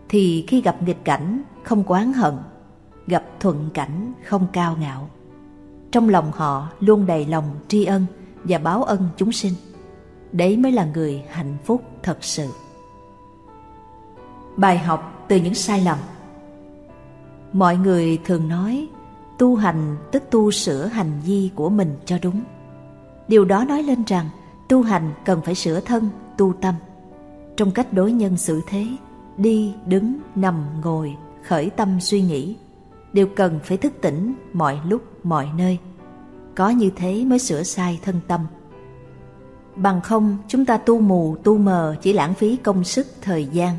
thì khi gặp nghịch cảnh không quán hận gặp thuận cảnh không cao ngạo. Trong lòng họ luôn đầy lòng tri ân và báo ân chúng sinh. Đấy mới là người hạnh phúc thật sự. Bài học từ những sai lầm Mọi người thường nói tu hành tức tu sửa hành vi của mình cho đúng. Điều đó nói lên rằng tu hành cần phải sửa thân, tu tâm. Trong cách đối nhân xử thế, đi, đứng, nằm, ngồi, khởi tâm suy nghĩ. Đều cần phải thức tỉnh mọi lúc mọi nơi. Có như thế mới sửa sai thân tâm. Bằng không chúng ta tu mù tu mờ chỉ lãng phí công sức thời gian.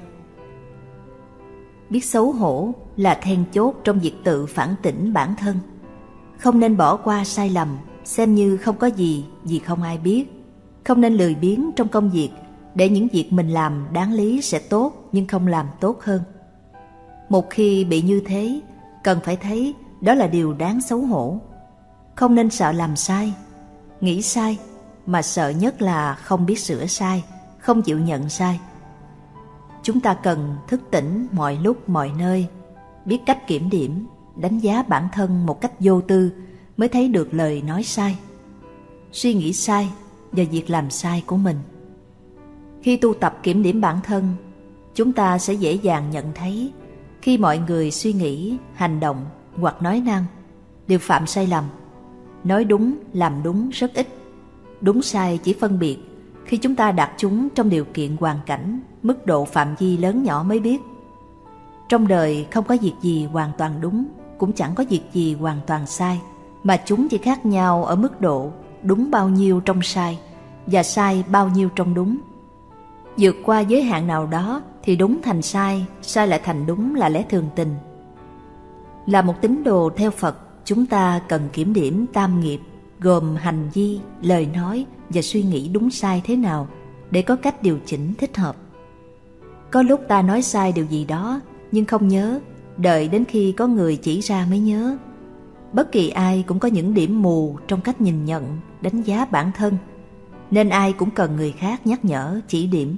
Biết xấu hổ là then chốt trong việc tự phản tỉnh bản thân. Không nên bỏ qua sai lầm xem như không có gì vì không ai biết. Không nên lười biếng trong công việc để những việc mình làm đáng lý sẽ tốt nhưng không làm tốt hơn một khi bị như thế cần phải thấy đó là điều đáng xấu hổ. Không nên sợ làm sai, nghĩ sai, mà sợ nhất là không biết sửa sai, không chịu nhận sai. Chúng ta cần thức tỉnh mọi lúc mọi nơi, biết cách kiểm điểm, đánh giá bản thân một cách vô tư mới thấy được lời nói sai, suy nghĩ sai và việc làm sai của mình. Khi tu tập kiểm điểm bản thân, chúng ta sẽ dễ dàng nhận thấy khi mọi người suy nghĩ, hành động hoặc nói năng đều phạm sai lầm. Nói đúng, làm đúng rất ít. Đúng sai chỉ phân biệt khi chúng ta đặt chúng trong điều kiện hoàn cảnh, mức độ phạm vi lớn nhỏ mới biết. Trong đời không có việc gì hoàn toàn đúng, cũng chẳng có việc gì hoàn toàn sai, mà chúng chỉ khác nhau ở mức độ đúng bao nhiêu trong sai và sai bao nhiêu trong đúng. Vượt qua giới hạn nào đó thì đúng thành sai, sai lại thành đúng là lẽ thường tình. Là một tín đồ theo Phật, chúng ta cần kiểm điểm tam nghiệp gồm hành vi, lời nói và suy nghĩ đúng sai thế nào để có cách điều chỉnh thích hợp. Có lúc ta nói sai điều gì đó nhưng không nhớ, đợi đến khi có người chỉ ra mới nhớ. Bất kỳ ai cũng có những điểm mù trong cách nhìn nhận, đánh giá bản thân, nên ai cũng cần người khác nhắc nhở, chỉ điểm.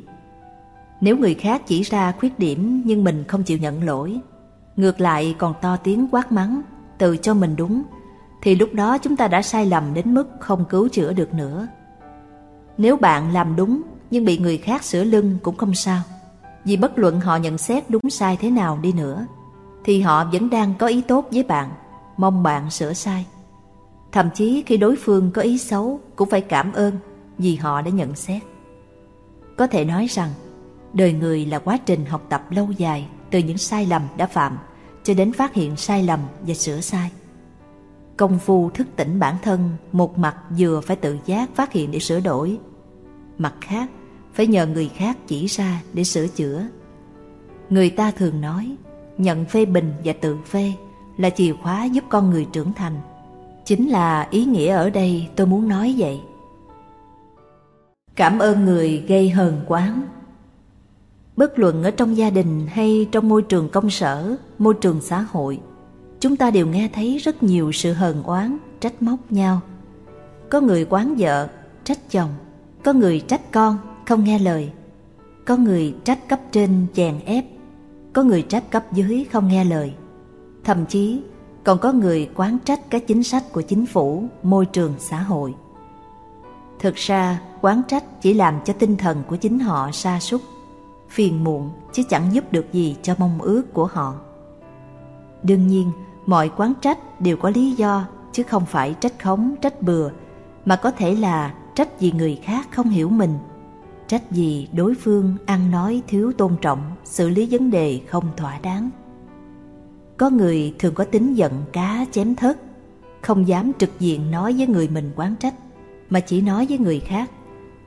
Nếu người khác chỉ ra khuyết điểm nhưng mình không chịu nhận lỗi, ngược lại còn to tiếng quát mắng, tự cho mình đúng, thì lúc đó chúng ta đã sai lầm đến mức không cứu chữa được nữa. Nếu bạn làm đúng nhưng bị người khác sửa lưng cũng không sao, vì bất luận họ nhận xét đúng sai thế nào đi nữa, thì họ vẫn đang có ý tốt với bạn, mong bạn sửa sai. Thậm chí khi đối phương có ý xấu cũng phải cảm ơn vì họ đã nhận xét. Có thể nói rằng, đời người là quá trình học tập lâu dài từ những sai lầm đã phạm cho đến phát hiện sai lầm và sửa sai. Công phu thức tỉnh bản thân một mặt vừa phải tự giác phát hiện để sửa đổi, mặt khác phải nhờ người khác chỉ ra để sửa chữa. Người ta thường nói, nhận phê bình và tự phê là chìa khóa giúp con người trưởng thành. Chính là ý nghĩa ở đây tôi muốn nói vậy. Cảm ơn người gây hờn quán Bất luận ở trong gia đình hay trong môi trường công sở, môi trường xã hội, chúng ta đều nghe thấy rất nhiều sự hờn oán, trách móc nhau. Có người quán vợ, trách chồng, có người trách con, không nghe lời. Có người trách cấp trên chèn ép, có người trách cấp dưới không nghe lời. Thậm chí còn có người quán trách các chính sách của chính phủ, môi trường xã hội. Thực ra, quán trách chỉ làm cho tinh thần của chính họ sa sút phiền muộn chứ chẳng giúp được gì cho mong ước của họ. Đương nhiên, mọi quán trách đều có lý do chứ không phải trách khống, trách bừa, mà có thể là trách vì người khác không hiểu mình, trách vì đối phương ăn nói thiếu tôn trọng, xử lý vấn đề không thỏa đáng. Có người thường có tính giận cá chém thớt, không dám trực diện nói với người mình quán trách, mà chỉ nói với người khác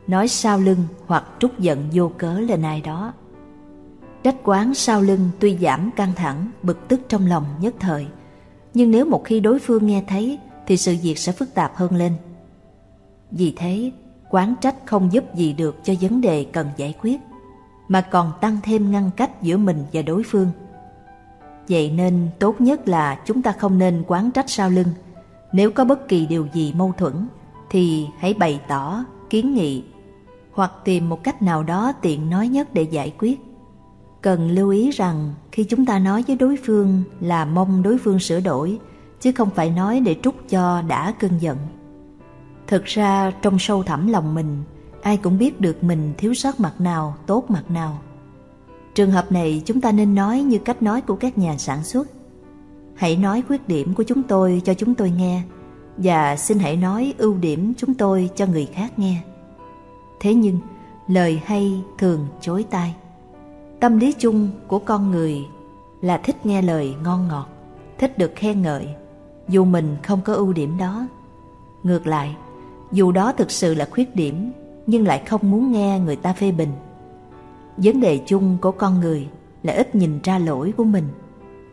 nói sau lưng hoặc trút giận vô cớ lên ai đó. Trách quán sau lưng tuy giảm căng thẳng, bực tức trong lòng nhất thời, nhưng nếu một khi đối phương nghe thấy thì sự việc sẽ phức tạp hơn lên. Vì thế, quán trách không giúp gì được cho vấn đề cần giải quyết, mà còn tăng thêm ngăn cách giữa mình và đối phương. Vậy nên tốt nhất là chúng ta không nên quán trách sau lưng. Nếu có bất kỳ điều gì mâu thuẫn, thì hãy bày tỏ, kiến nghị hoặc tìm một cách nào đó tiện nói nhất để giải quyết. Cần lưu ý rằng khi chúng ta nói với đối phương là mong đối phương sửa đổi, chứ không phải nói để trút cho đã cơn giận. Thực ra trong sâu thẳm lòng mình, ai cũng biết được mình thiếu sót mặt nào, tốt mặt nào. Trường hợp này chúng ta nên nói như cách nói của các nhà sản xuất. Hãy nói khuyết điểm của chúng tôi cho chúng tôi nghe, và xin hãy nói ưu điểm chúng tôi cho người khác nghe. Thế nhưng, lời hay thường chối tai. Tâm lý chung của con người là thích nghe lời ngon ngọt, thích được khen ngợi, dù mình không có ưu điểm đó. Ngược lại, dù đó thực sự là khuyết điểm, nhưng lại không muốn nghe người ta phê bình. Vấn đề chung của con người là ít nhìn ra lỗi của mình,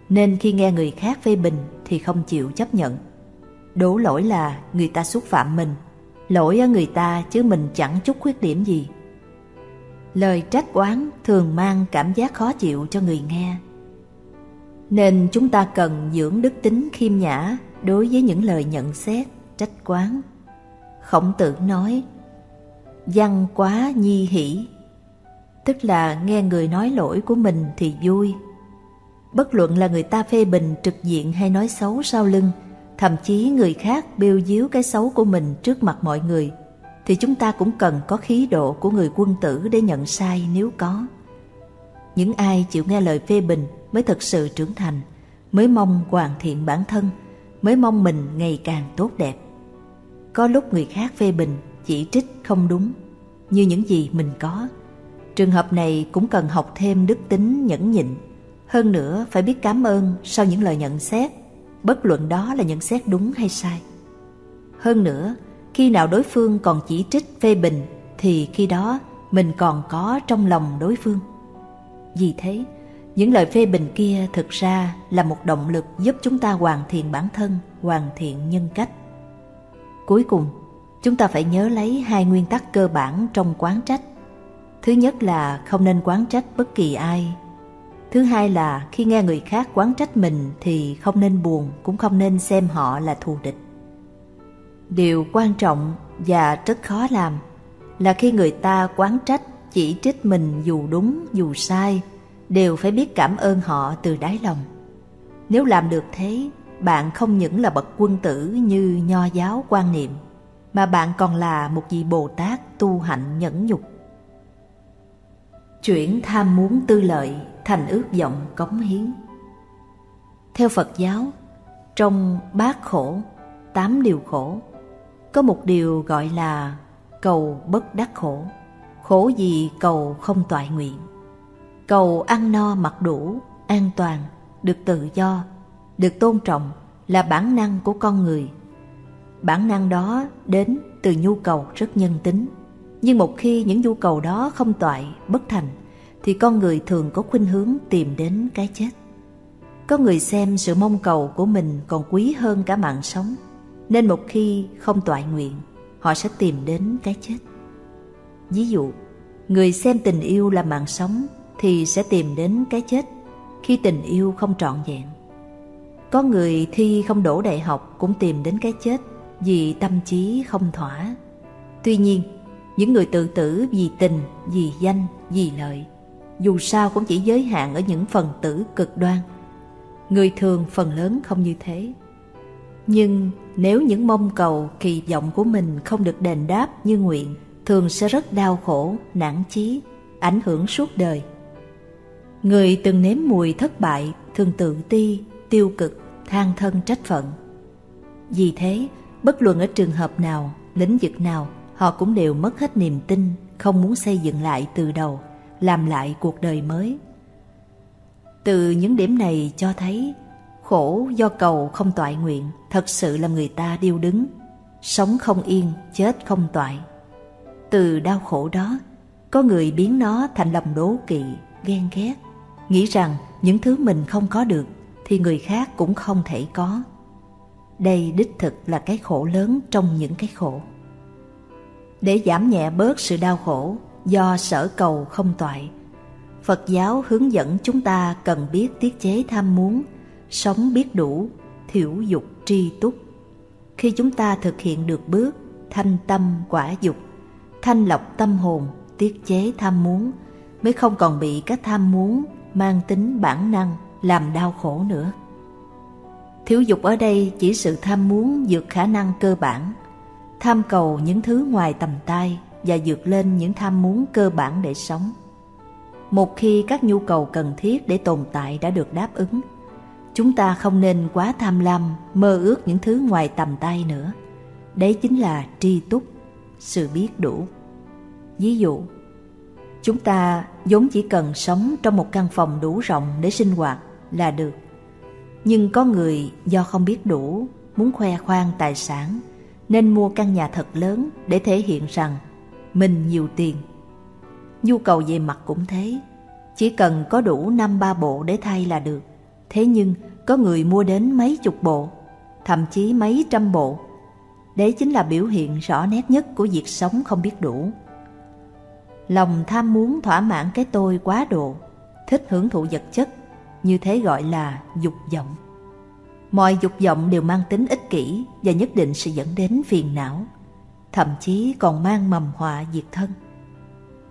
nên khi nghe người khác phê bình thì không chịu chấp nhận. Đổ lỗi là người ta xúc phạm mình lỗi ở người ta chứ mình chẳng chút khuyết điểm gì. Lời trách oán thường mang cảm giác khó chịu cho người nghe. Nên chúng ta cần dưỡng đức tính khiêm nhã đối với những lời nhận xét, trách quán. Khổng tử nói, văn quá nhi hỷ, tức là nghe người nói lỗi của mình thì vui. Bất luận là người ta phê bình trực diện hay nói xấu sau lưng, thậm chí người khác bêu díu cái xấu của mình trước mặt mọi người, thì chúng ta cũng cần có khí độ của người quân tử để nhận sai nếu có. Những ai chịu nghe lời phê bình mới thực sự trưởng thành, mới mong hoàn thiện bản thân, mới mong mình ngày càng tốt đẹp. Có lúc người khác phê bình, chỉ trích không đúng, như những gì mình có. Trường hợp này cũng cần học thêm đức tính nhẫn nhịn, hơn nữa phải biết cảm ơn sau những lời nhận xét bất luận đó là nhận xét đúng hay sai. Hơn nữa, khi nào đối phương còn chỉ trích phê bình thì khi đó mình còn có trong lòng đối phương. Vì thế, những lời phê bình kia thực ra là một động lực giúp chúng ta hoàn thiện bản thân, hoàn thiện nhân cách. Cuối cùng, chúng ta phải nhớ lấy hai nguyên tắc cơ bản trong quán trách. Thứ nhất là không nên quán trách bất kỳ ai. Thứ hai là khi nghe người khác quán trách mình thì không nên buồn, cũng không nên xem họ là thù địch. Điều quan trọng và rất khó làm là khi người ta quán trách chỉ trích mình dù đúng dù sai đều phải biết cảm ơn họ từ đáy lòng. Nếu làm được thế, bạn không những là bậc quân tử như nho giáo quan niệm, mà bạn còn là một vị Bồ Tát tu hạnh nhẫn nhục. Chuyển tham muốn tư lợi thành ước vọng cống hiến. Theo Phật giáo, trong bát khổ, tám điều khổ, có một điều gọi là cầu bất đắc khổ. Khổ gì cầu không toại nguyện cầu ăn no mặc đủ, an toàn, được tự do, được tôn trọng là bản năng của con người. Bản năng đó đến từ nhu cầu rất nhân tính. Nhưng một khi những nhu cầu đó không toại, bất thành, thì con người thường có khuynh hướng tìm đến cái chết. Có người xem sự mong cầu của mình còn quý hơn cả mạng sống, nên một khi không toại nguyện, họ sẽ tìm đến cái chết. Ví dụ, người xem tình yêu là mạng sống thì sẽ tìm đến cái chết khi tình yêu không trọn vẹn. Có người thi không đổ đại học cũng tìm đến cái chết vì tâm trí không thỏa. Tuy nhiên, những người tự tử vì tình, vì danh, vì lợi, dù sao cũng chỉ giới hạn ở những phần tử cực đoan. Người thường phần lớn không như thế. Nhưng nếu những mong cầu, kỳ vọng của mình không được đền đáp như nguyện, thường sẽ rất đau khổ, nản chí, ảnh hưởng suốt đời. Người từng nếm mùi thất bại thường tự ti, tiêu cực, than thân trách phận. Vì thế, bất luận ở trường hợp nào, lĩnh vực nào, họ cũng đều mất hết niềm tin, không muốn xây dựng lại từ đầu, làm lại cuộc đời mới. Từ những điểm này cho thấy, khổ do cầu không toại nguyện thật sự làm người ta điêu đứng, sống không yên, chết không toại. Từ đau khổ đó, có người biến nó thành lòng đố kỵ, ghen ghét, nghĩ rằng những thứ mình không có được thì người khác cũng không thể có. Đây đích thực là cái khổ lớn trong những cái khổ. Để giảm nhẹ bớt sự đau khổ do sở cầu không toại, Phật giáo hướng dẫn chúng ta cần biết tiết chế tham muốn, sống biết đủ, thiểu dục tri túc. Khi chúng ta thực hiện được bước thanh tâm quả dục, thanh lọc tâm hồn, tiết chế tham muốn, mới không còn bị các tham muốn mang tính bản năng làm đau khổ nữa. Thiếu dục ở đây chỉ sự tham muốn vượt khả năng cơ bản, tham cầu những thứ ngoài tầm tay và vượt lên những tham muốn cơ bản để sống. Một khi các nhu cầu cần thiết để tồn tại đã được đáp ứng, chúng ta không nên quá tham lam mơ ước những thứ ngoài tầm tay nữa. Đấy chính là tri túc, sự biết đủ. Ví dụ, Chúng ta vốn chỉ cần sống trong một căn phòng đủ rộng để sinh hoạt là được. Nhưng có người do không biết đủ, muốn khoe khoang tài sản, nên mua căn nhà thật lớn để thể hiện rằng mình nhiều tiền. Nhu cầu về mặt cũng thế, chỉ cần có đủ năm ba bộ để thay là được. Thế nhưng có người mua đến mấy chục bộ, thậm chí mấy trăm bộ. Đấy chính là biểu hiện rõ nét nhất của việc sống không biết đủ lòng tham muốn thỏa mãn cái tôi quá độ, thích hưởng thụ vật chất, như thế gọi là dục vọng. Mọi dục vọng đều mang tính ích kỷ và nhất định sẽ dẫn đến phiền não, thậm chí còn mang mầm họa diệt thân.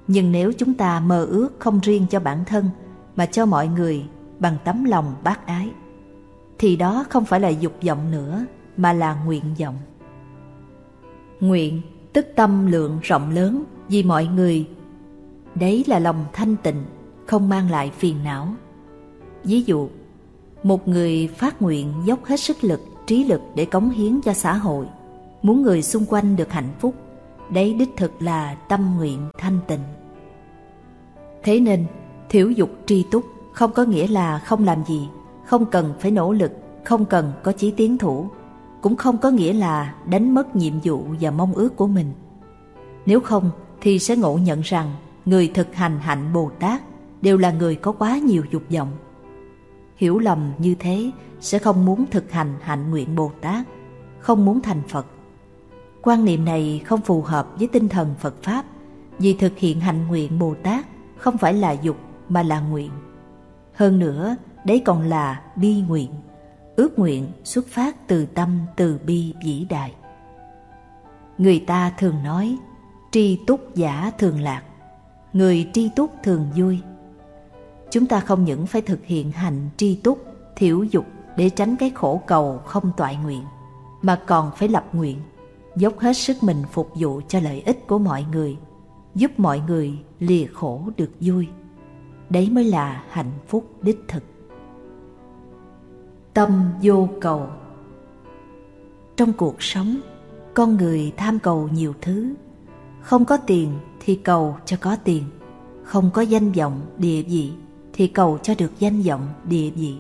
Nhưng nếu chúng ta mơ ước không riêng cho bản thân mà cho mọi người bằng tấm lòng bác ái, thì đó không phải là dục vọng nữa mà là nguyện vọng. Nguyện tức tâm lượng rộng lớn vì mọi người Đấy là lòng thanh tịnh, không mang lại phiền não. Ví dụ, một người phát nguyện dốc hết sức lực, trí lực để cống hiến cho xã hội, muốn người xung quanh được hạnh phúc, đấy đích thực là tâm nguyện thanh tịnh. Thế nên, thiểu dục tri túc không có nghĩa là không làm gì, không cần phải nỗ lực, không cần có chí tiến thủ, cũng không có nghĩa là đánh mất nhiệm vụ và mong ước của mình. Nếu không thì sẽ ngộ nhận rằng người thực hành hạnh Bồ Tát đều là người có quá nhiều dục vọng. Hiểu lầm như thế sẽ không muốn thực hành hạnh nguyện Bồ Tát, không muốn thành Phật. Quan niệm này không phù hợp với tinh thần Phật Pháp vì thực hiện hạnh nguyện Bồ Tát không phải là dục mà là nguyện. Hơn nữa, đấy còn là bi nguyện. Ước nguyện xuất phát từ tâm từ bi vĩ đại. Người ta thường nói, tri túc giả thường lạc, người tri túc thường vui. Chúng ta không những phải thực hiện hành tri túc, thiểu dục để tránh cái khổ cầu không toại nguyện, mà còn phải lập nguyện, dốc hết sức mình phục vụ cho lợi ích của mọi người, giúp mọi người lìa khổ được vui. Đấy mới là hạnh phúc đích thực. Tâm vô cầu Trong cuộc sống, con người tham cầu nhiều thứ. Không có tiền thì cầu cho có tiền, không có danh vọng, địa vị thì cầu cho được danh vọng, địa vị.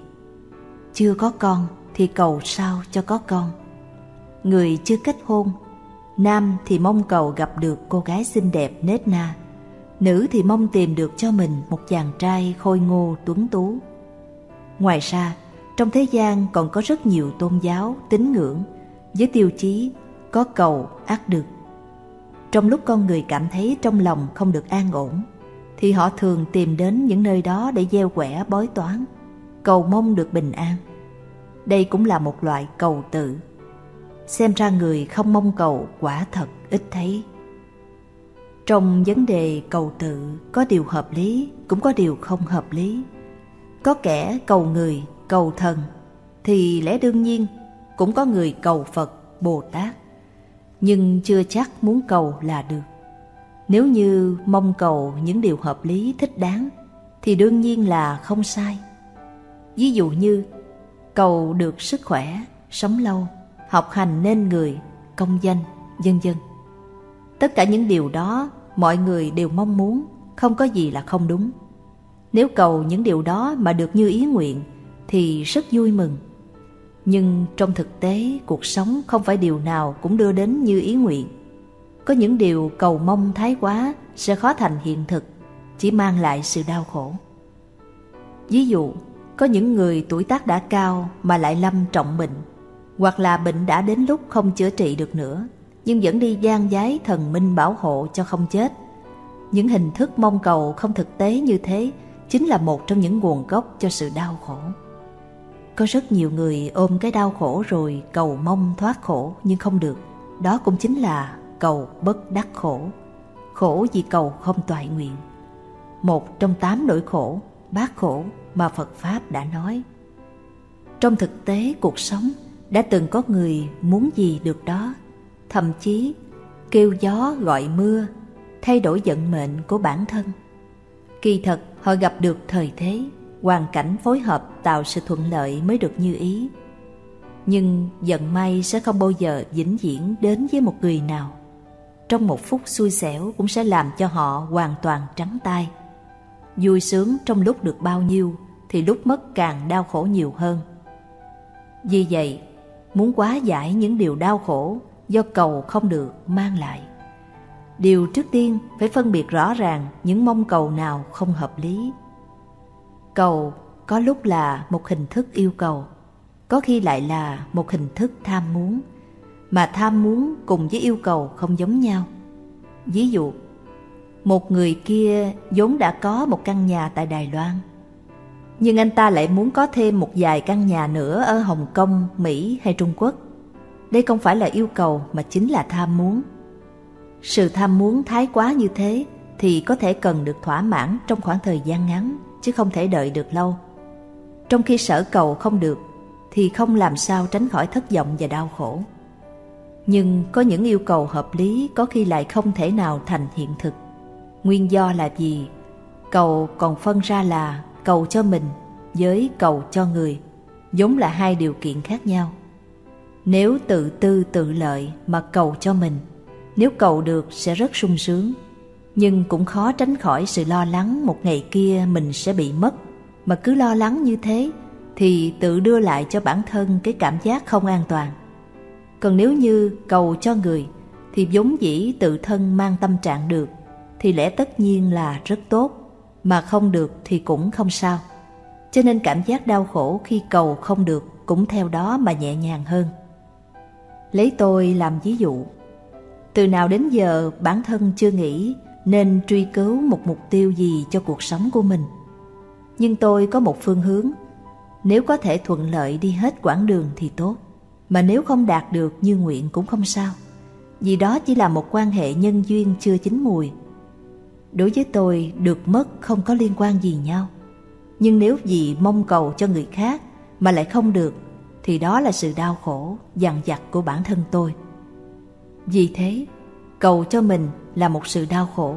Chưa có con thì cầu sao cho có con. Người chưa kết hôn, nam thì mong cầu gặp được cô gái xinh đẹp nết na, nữ thì mong tìm được cho mình một chàng trai khôi ngô tuấn tú. Ngoài ra, trong thế gian còn có rất nhiều tôn giáo, tín ngưỡng với tiêu chí có cầu ác được. Trong lúc con người cảm thấy trong lòng không được an ổn, thì họ thường tìm đến những nơi đó để gieo quẻ bói toán, cầu mong được bình an. Đây cũng là một loại cầu tự. Xem ra người không mong cầu quả thật ít thấy. Trong vấn đề cầu tự có điều hợp lý, cũng có điều không hợp lý. Có kẻ cầu người, cầu thần, thì lẽ đương nhiên cũng có người cầu Phật, Bồ Tát. Nhưng chưa chắc muốn cầu là được. Nếu như mong cầu những điều hợp lý thích đáng, thì đương nhiên là không sai. Ví dụ như cầu được sức khỏe, sống lâu, học hành nên người, công danh, vân dân Tất cả những điều đó mọi người đều mong muốn, không có gì là không đúng. Nếu cầu những điều đó mà được như ý nguyện thì rất vui mừng. Nhưng trong thực tế, cuộc sống không phải điều nào cũng đưa đến như ý nguyện. Có những điều cầu mong thái quá sẽ khó thành hiện thực, chỉ mang lại sự đau khổ. Ví dụ, có những người tuổi tác đã cao mà lại lâm trọng bệnh, hoặc là bệnh đã đến lúc không chữa trị được nữa, nhưng vẫn đi gian giái thần minh bảo hộ cho không chết. Những hình thức mong cầu không thực tế như thế chính là một trong những nguồn gốc cho sự đau khổ. Có rất nhiều người ôm cái đau khổ rồi cầu mong thoát khổ nhưng không được. Đó cũng chính là cầu bất đắc khổ. Khổ vì cầu không toại nguyện. Một trong tám nỗi khổ, bát khổ mà Phật Pháp đã nói. Trong thực tế cuộc sống đã từng có người muốn gì được đó, thậm chí kêu gió gọi mưa, thay đổi vận mệnh của bản thân. Kỳ thật họ gặp được thời thế, hoàn cảnh phối hợp tạo sự thuận lợi mới được như ý. Nhưng vận may sẽ không bao giờ vĩnh viễn đến với một người nào. Trong một phút xui xẻo cũng sẽ làm cho họ hoàn toàn trắng tay. Vui sướng trong lúc được bao nhiêu thì lúc mất càng đau khổ nhiều hơn. Vì vậy, muốn quá giải những điều đau khổ do cầu không được mang lại. Điều trước tiên phải phân biệt rõ ràng những mong cầu nào không hợp lý. Cầu có lúc là một hình thức yêu cầu, có khi lại là một hình thức tham muốn, mà tham muốn cùng với yêu cầu không giống nhau. Ví dụ, một người kia vốn đã có một căn nhà tại Đài Loan, nhưng anh ta lại muốn có thêm một vài căn nhà nữa ở Hồng Kông, Mỹ hay Trung Quốc. Đây không phải là yêu cầu mà chính là tham muốn. Sự tham muốn thái quá như thế thì có thể cần được thỏa mãn trong khoảng thời gian ngắn, chứ không thể đợi được lâu. Trong khi sở cầu không được, thì không làm sao tránh khỏi thất vọng và đau khổ. Nhưng có những yêu cầu hợp lý có khi lại không thể nào thành hiện thực. Nguyên do là gì? Cầu còn phân ra là cầu cho mình với cầu cho người, giống là hai điều kiện khác nhau. Nếu tự tư tự lợi mà cầu cho mình, nếu cầu được sẽ rất sung sướng, nhưng cũng khó tránh khỏi sự lo lắng một ngày kia mình sẽ bị mất. Mà cứ lo lắng như thế thì tự đưa lại cho bản thân cái cảm giác không an toàn. Còn nếu như cầu cho người thì vốn dĩ tự thân mang tâm trạng được thì lẽ tất nhiên là rất tốt mà không được thì cũng không sao. Cho nên cảm giác đau khổ khi cầu không được cũng theo đó mà nhẹ nhàng hơn. Lấy tôi làm ví dụ. Từ nào đến giờ bản thân chưa nghĩ nên truy cứu một mục tiêu gì cho cuộc sống của mình. Nhưng tôi có một phương hướng, nếu có thể thuận lợi đi hết quãng đường thì tốt, mà nếu không đạt được như nguyện cũng không sao, vì đó chỉ là một quan hệ nhân duyên chưa chín mùi. Đối với tôi, được mất không có liên quan gì nhau. Nhưng nếu vì mong cầu cho người khác mà lại không được, thì đó là sự đau khổ, dằn vặt của bản thân tôi. Vì thế, cầu cho mình là một sự đau khổ,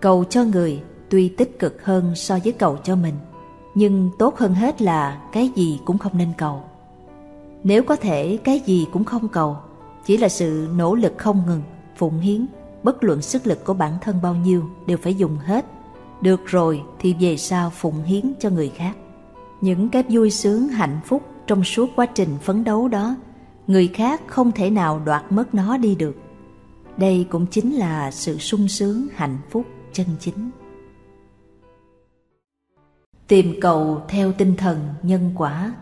cầu cho người tuy tích cực hơn so với cầu cho mình, nhưng tốt hơn hết là cái gì cũng không nên cầu. Nếu có thể cái gì cũng không cầu, chỉ là sự nỗ lực không ngừng, phụng hiến, bất luận sức lực của bản thân bao nhiêu đều phải dùng hết. Được rồi thì về sau phụng hiến cho người khác. Những cái vui sướng hạnh phúc trong suốt quá trình phấn đấu đó, người khác không thể nào đoạt mất nó đi được. Đây cũng chính là sự sung sướng hạnh phúc chân chính. Tìm cầu theo tinh thần nhân quả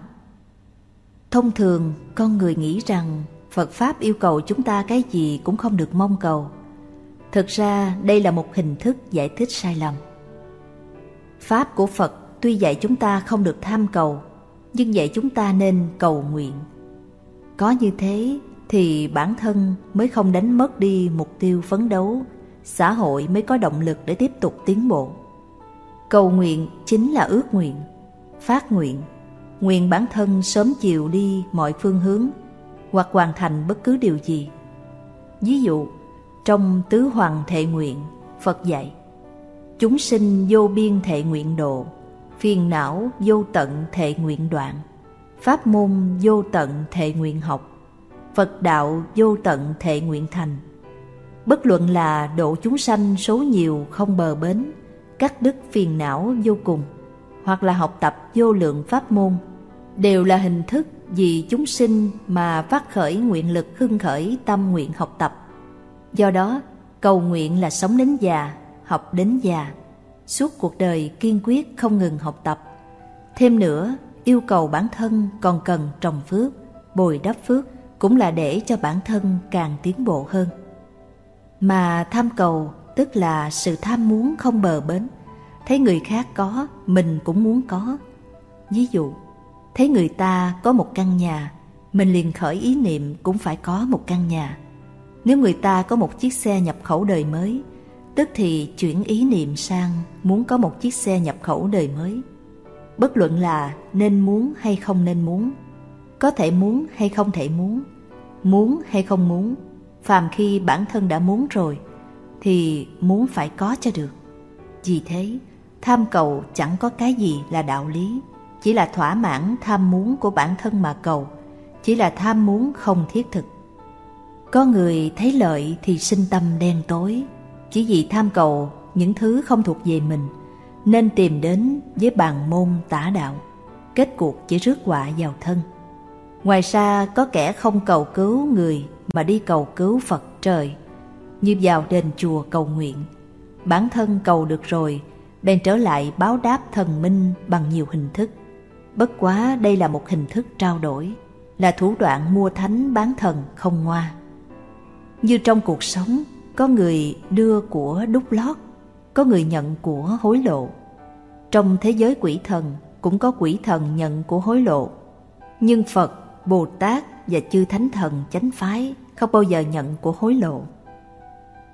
Thông thường, con người nghĩ rằng Phật Pháp yêu cầu chúng ta cái gì cũng không được mong cầu. Thực ra đây là một hình thức giải thích sai lầm. Pháp của Phật tuy dạy chúng ta không được tham cầu, nhưng dạy chúng ta nên cầu nguyện. Có như thế thì bản thân mới không đánh mất đi mục tiêu phấn đấu, xã hội mới có động lực để tiếp tục tiến bộ. Cầu nguyện chính là ước nguyện, phát nguyện, nguyện bản thân sớm chiều đi mọi phương hướng hoặc hoàn thành bất cứ điều gì. Ví dụ, trong Tứ Hoàng Thệ Nguyện, Phật dạy Chúng sinh vô biên thệ nguyện độ, phiền não vô tận thệ nguyện đoạn, pháp môn vô tận thệ nguyện học, Phật đạo vô tận thệ nguyện thành. Bất luận là độ chúng sanh số nhiều không bờ bến, cắt đứt phiền não vô cùng, hoặc là học tập vô lượng pháp môn, đều là hình thức vì chúng sinh mà phát khởi nguyện lực hưng khởi tâm nguyện học tập. Do đó, cầu nguyện là sống đến già, học đến già, suốt cuộc đời kiên quyết không ngừng học tập. Thêm nữa, yêu cầu bản thân còn cần trồng phước, bồi đắp phước cũng là để cho bản thân càng tiến bộ hơn. Mà tham cầu tức là sự tham muốn không bờ bến, thấy người khác có, mình cũng muốn có. Ví dụ, thấy người ta có một căn nhà, mình liền khởi ý niệm cũng phải có một căn nhà. Nếu người ta có một chiếc xe nhập khẩu đời mới, tức thì chuyển ý niệm sang muốn có một chiếc xe nhập khẩu đời mới. Bất luận là nên muốn hay không nên muốn, có thể muốn hay không thể muốn, muốn hay không muốn, phàm khi bản thân đã muốn rồi, thì muốn phải có cho được. Vì thế, tham cầu chẳng có cái gì là đạo lý, chỉ là thỏa mãn tham muốn của bản thân mà cầu, chỉ là tham muốn không thiết thực. Có người thấy lợi thì sinh tâm đen tối, chỉ vì tham cầu những thứ không thuộc về mình, nên tìm đến với bàn môn tả đạo, kết cuộc chỉ rước họa vào thân. Ngoài ra có kẻ không cầu cứu người mà đi cầu cứu Phật trời, như vào đền chùa cầu nguyện. Bản thân cầu được rồi, bèn trở lại báo đáp thần minh bằng nhiều hình thức. Bất quá đây là một hình thức trao đổi, là thủ đoạn mua thánh bán thần không ngoa. Như trong cuộc sống, có người đưa của đúc lót, có người nhận của hối lộ. Trong thế giới quỷ thần cũng có quỷ thần nhận của hối lộ. Nhưng Phật, Bồ Tát và chư thánh thần chánh phái không bao giờ nhận của hối lộ.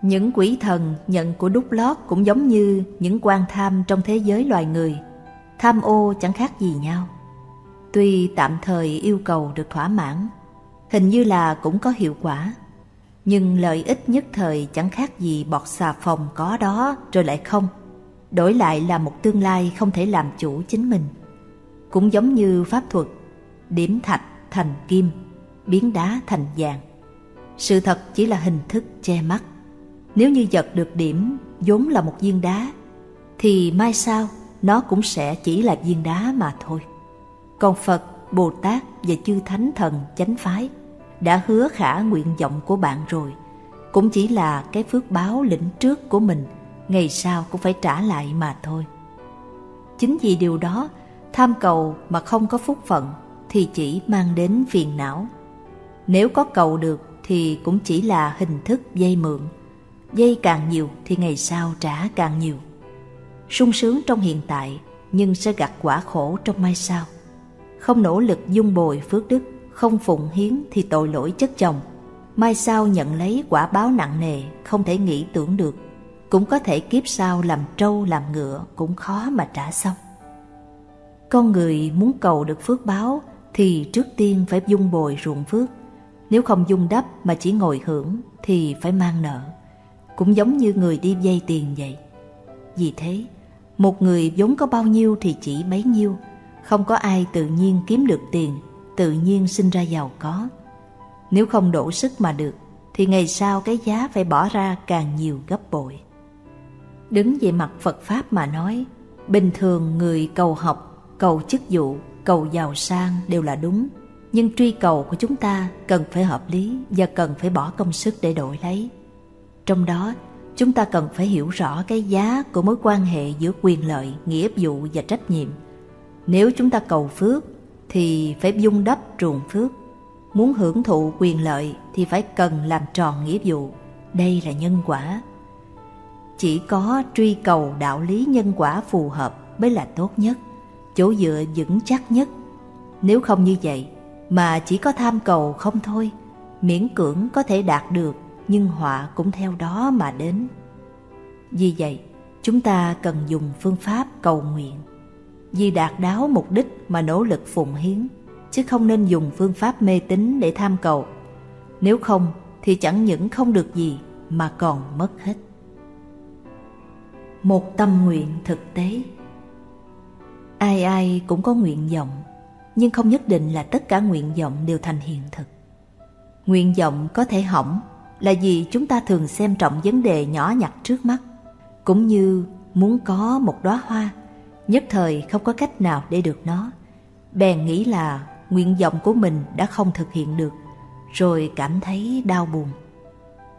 Những quỷ thần nhận của đúc lót cũng giống như những quan tham trong thế giới loài người. Tham ô chẳng khác gì nhau. Tuy tạm thời yêu cầu được thỏa mãn, hình như là cũng có hiệu quả. Nhưng lợi ích nhất thời chẳng khác gì bọt xà phòng có đó rồi lại không. Đổi lại là một tương lai không thể làm chủ chính mình. Cũng giống như pháp thuật, điểm thạch thành kim, biến đá thành vàng. Sự thật chỉ là hình thức che mắt. Nếu như giật được điểm vốn là một viên đá, thì mai sau nó cũng sẽ chỉ là viên đá mà thôi. Còn Phật, Bồ Tát và chư Thánh Thần chánh phái đã hứa khả nguyện vọng của bạn rồi. Cũng chỉ là cái phước báo lĩnh trước của mình, ngày sau cũng phải trả lại mà thôi. chính vì điều đó, tham cầu mà không có phúc phận thì chỉ mang đến phiền não. Nếu có cầu được thì cũng chỉ là hình thức dây mượn. Dây càng nhiều thì ngày sau trả càng nhiều. sung sướng trong hiện tại nhưng sẽ gặt quả khổ trong mai sau. Không nỗ lực dung bồi phước đức, không phụng hiến thì tội lỗi chất chồng. Mai sau nhận lấy quả báo nặng nề, không thể nghĩ tưởng được. Cũng có thể kiếp sau làm trâu làm ngựa cũng khó mà trả xong. Con người muốn cầu được phước báo thì trước tiên phải dung bồi ruộng phước. Nếu không dung đắp mà chỉ ngồi hưởng thì phải mang nợ. Cũng giống như người đi dây tiền vậy. Vì thế, một người vốn có bao nhiêu thì chỉ bấy nhiêu, không có ai tự nhiên kiếm được tiền, tự nhiên sinh ra giàu có. Nếu không đổ sức mà được, thì ngày sau cái giá phải bỏ ra càng nhiều gấp bội. Đứng về mặt Phật Pháp mà nói, bình thường người cầu học, cầu chức vụ, cầu giàu sang đều là đúng. Nhưng truy cầu của chúng ta cần phải hợp lý và cần phải bỏ công sức để đổi lấy. Trong đó, chúng ta cần phải hiểu rõ cái giá của mối quan hệ giữa quyền lợi, nghĩa vụ và trách nhiệm. Nếu chúng ta cầu phước thì phải dung đắp ruộng phước. Muốn hưởng thụ quyền lợi thì phải cần làm tròn nghĩa vụ. Đây là nhân quả. Chỉ có truy cầu đạo lý nhân quả phù hợp mới là tốt nhất, chỗ dựa vững chắc nhất. Nếu không như vậy mà chỉ có tham cầu không thôi, miễn cưỡng có thể đạt được nhưng họa cũng theo đó mà đến. Vì vậy, chúng ta cần dùng phương pháp cầu nguyện. Vì đạt đáo mục đích mà nỗ lực phụng hiến, chứ không nên dùng phương pháp mê tín để tham cầu. Nếu không thì chẳng những không được gì mà còn mất hết. Một tâm nguyện thực tế Ai ai cũng có nguyện vọng, nhưng không nhất định là tất cả nguyện vọng đều thành hiện thực. Nguyện vọng có thể hỏng là vì chúng ta thường xem trọng vấn đề nhỏ nhặt trước mắt, cũng như muốn có một đóa hoa, nhất thời không có cách nào để được nó. Bèn nghĩ là nguyện vọng của mình đã không thực hiện được, rồi cảm thấy đau buồn.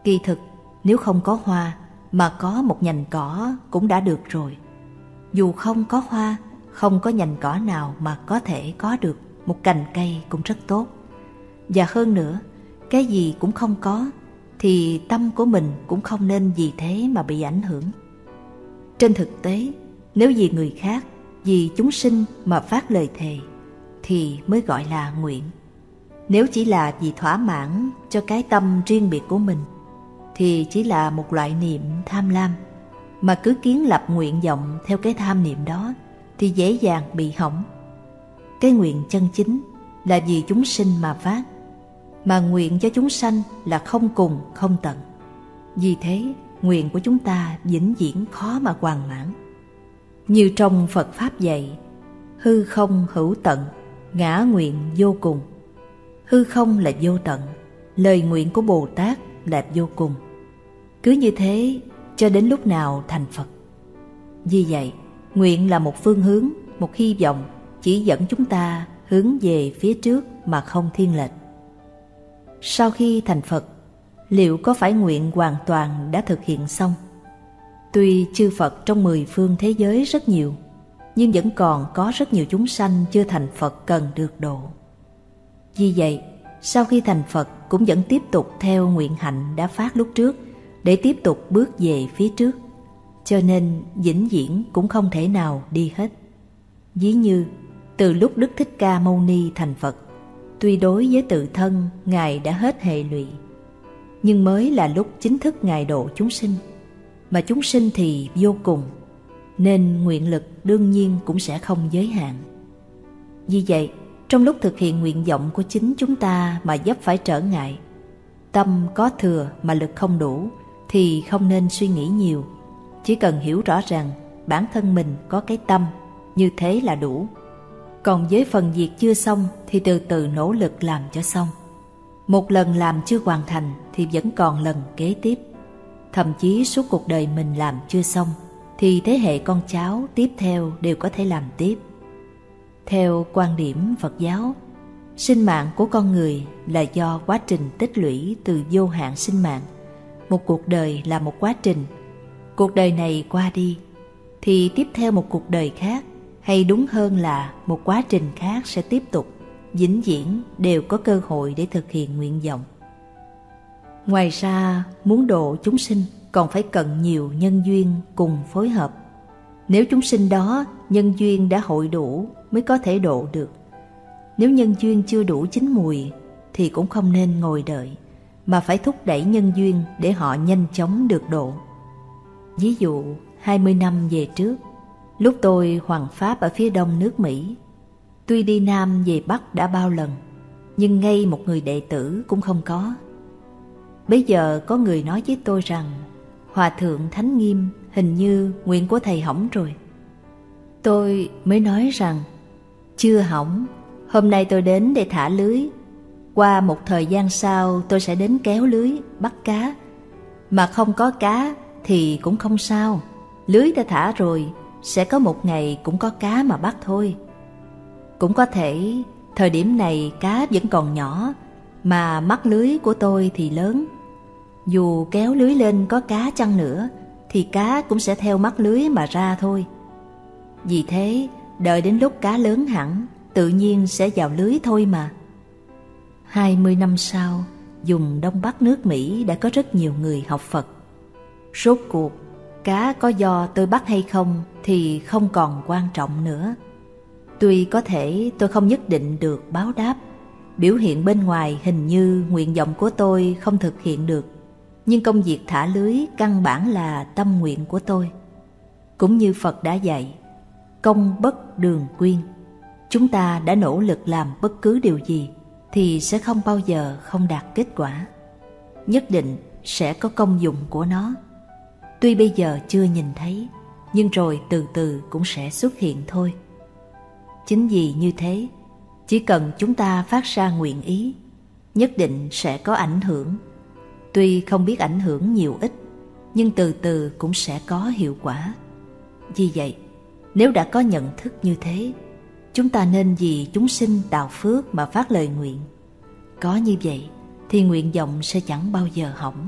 Kỳ thực, nếu không có hoa mà có một nhành cỏ cũng đã được rồi. Dù không có hoa, không có nhành cỏ nào mà có thể có được một cành cây cũng rất tốt. Và hơn nữa, cái gì cũng không có thì tâm của mình cũng không nên vì thế mà bị ảnh hưởng. Trên thực tế, nếu vì người khác, vì chúng sinh mà phát lời thề, thì mới gọi là nguyện. Nếu chỉ là vì thỏa mãn cho cái tâm riêng biệt của mình, thì chỉ là một loại niệm tham lam, mà cứ kiến lập nguyện vọng theo cái tham niệm đó, thì dễ dàng bị hỏng. Cái nguyện chân chính là vì chúng sinh mà phát, mà nguyện cho chúng sanh là không cùng không tận. Vì thế, nguyện của chúng ta vĩnh viễn khó mà hoàn mãn. Như trong Phật Pháp dạy, hư không hữu tận, ngã nguyện vô cùng. Hư không là vô tận, lời nguyện của Bồ Tát là vô cùng. Cứ như thế cho đến lúc nào thành Phật. Vì vậy, nguyện là một phương hướng, một hy vọng chỉ dẫn chúng ta hướng về phía trước mà không thiên lệch. Sau khi thành Phật, liệu có phải nguyện hoàn toàn đã thực hiện xong? Tuy chư Phật trong mười phương thế giới rất nhiều, nhưng vẫn còn có rất nhiều chúng sanh chưa thành Phật cần được độ. Vì vậy, sau khi thành Phật cũng vẫn tiếp tục theo nguyện hạnh đã phát lúc trước để tiếp tục bước về phía trước, cho nên vĩnh viễn cũng không thể nào đi hết. Ví như, từ lúc Đức Thích Ca Mâu Ni thành Phật, Tuy đối với tự thân Ngài đã hết hệ lụy Nhưng mới là lúc chính thức Ngài độ chúng sinh mà chúng sinh thì vô cùng Nên nguyện lực đương nhiên cũng sẽ không giới hạn Vì vậy, trong lúc thực hiện nguyện vọng của chính chúng ta mà dấp phải trở ngại Tâm có thừa mà lực không đủ Thì không nên suy nghĩ nhiều Chỉ cần hiểu rõ rằng bản thân mình có cái tâm Như thế là đủ còn với phần việc chưa xong thì từ từ nỗ lực làm cho xong. Một lần làm chưa hoàn thành thì vẫn còn lần kế tiếp. Thậm chí suốt cuộc đời mình làm chưa xong thì thế hệ con cháu tiếp theo đều có thể làm tiếp. Theo quan điểm Phật giáo, sinh mạng của con người là do quá trình tích lũy từ vô hạn sinh mạng. Một cuộc đời là một quá trình. Cuộc đời này qua đi thì tiếp theo một cuộc đời khác hay đúng hơn là một quá trình khác sẽ tiếp tục, vĩnh viễn đều có cơ hội để thực hiện nguyện vọng. Ngoài ra, muốn độ chúng sinh còn phải cần nhiều nhân duyên cùng phối hợp. Nếu chúng sinh đó nhân duyên đã hội đủ mới có thể độ được. Nếu nhân duyên chưa đủ chín mùi thì cũng không nên ngồi đợi, mà phải thúc đẩy nhân duyên để họ nhanh chóng được độ. Ví dụ, 20 năm về trước, lúc tôi hoàng pháp ở phía đông nước Mỹ, tuy đi Nam về Bắc đã bao lần, nhưng ngay một người đệ tử cũng không có. Bây giờ có người nói với tôi rằng Hòa thượng Thánh Nghiêm hình như nguyện của thầy hỏng rồi. Tôi mới nói rằng chưa hỏng, hôm nay tôi đến để thả lưới. Qua một thời gian sau tôi sẽ đến kéo lưới, bắt cá. Mà không có cá thì cũng không sao, lưới đã thả rồi, sẽ có một ngày cũng có cá mà bắt thôi. Cũng có thể thời điểm này cá vẫn còn nhỏ, mà mắt lưới của tôi thì lớn. Dù kéo lưới lên có cá chăng nữa, thì cá cũng sẽ theo mắt lưới mà ra thôi. Vì thế, đợi đến lúc cá lớn hẳn, tự nhiên sẽ vào lưới thôi mà. Hai mươi năm sau, dùng Đông Bắc nước Mỹ đã có rất nhiều người học Phật. Rốt cuộc, cá có do tôi bắt hay không thì không còn quan trọng nữa. Tuy có thể tôi không nhất định được báo đáp, biểu hiện bên ngoài hình như nguyện vọng của tôi không thực hiện được, nhưng công việc thả lưới căn bản là tâm nguyện của tôi. Cũng như Phật đã dạy, công bất đường quyên. Chúng ta đã nỗ lực làm bất cứ điều gì thì sẽ không bao giờ không đạt kết quả. Nhất định sẽ có công dụng của nó. Tuy bây giờ chưa nhìn thấy, nhưng rồi từ từ cũng sẽ xuất hiện thôi. Chính vì như thế, chỉ cần chúng ta phát ra nguyện ý, nhất định sẽ có ảnh hưởng. Tuy không biết ảnh hưởng nhiều ít, nhưng từ từ cũng sẽ có hiệu quả. Vì vậy, nếu đã có nhận thức như thế, chúng ta nên vì chúng sinh tạo phước mà phát lời nguyện. Có như vậy thì nguyện vọng sẽ chẳng bao giờ hỏng.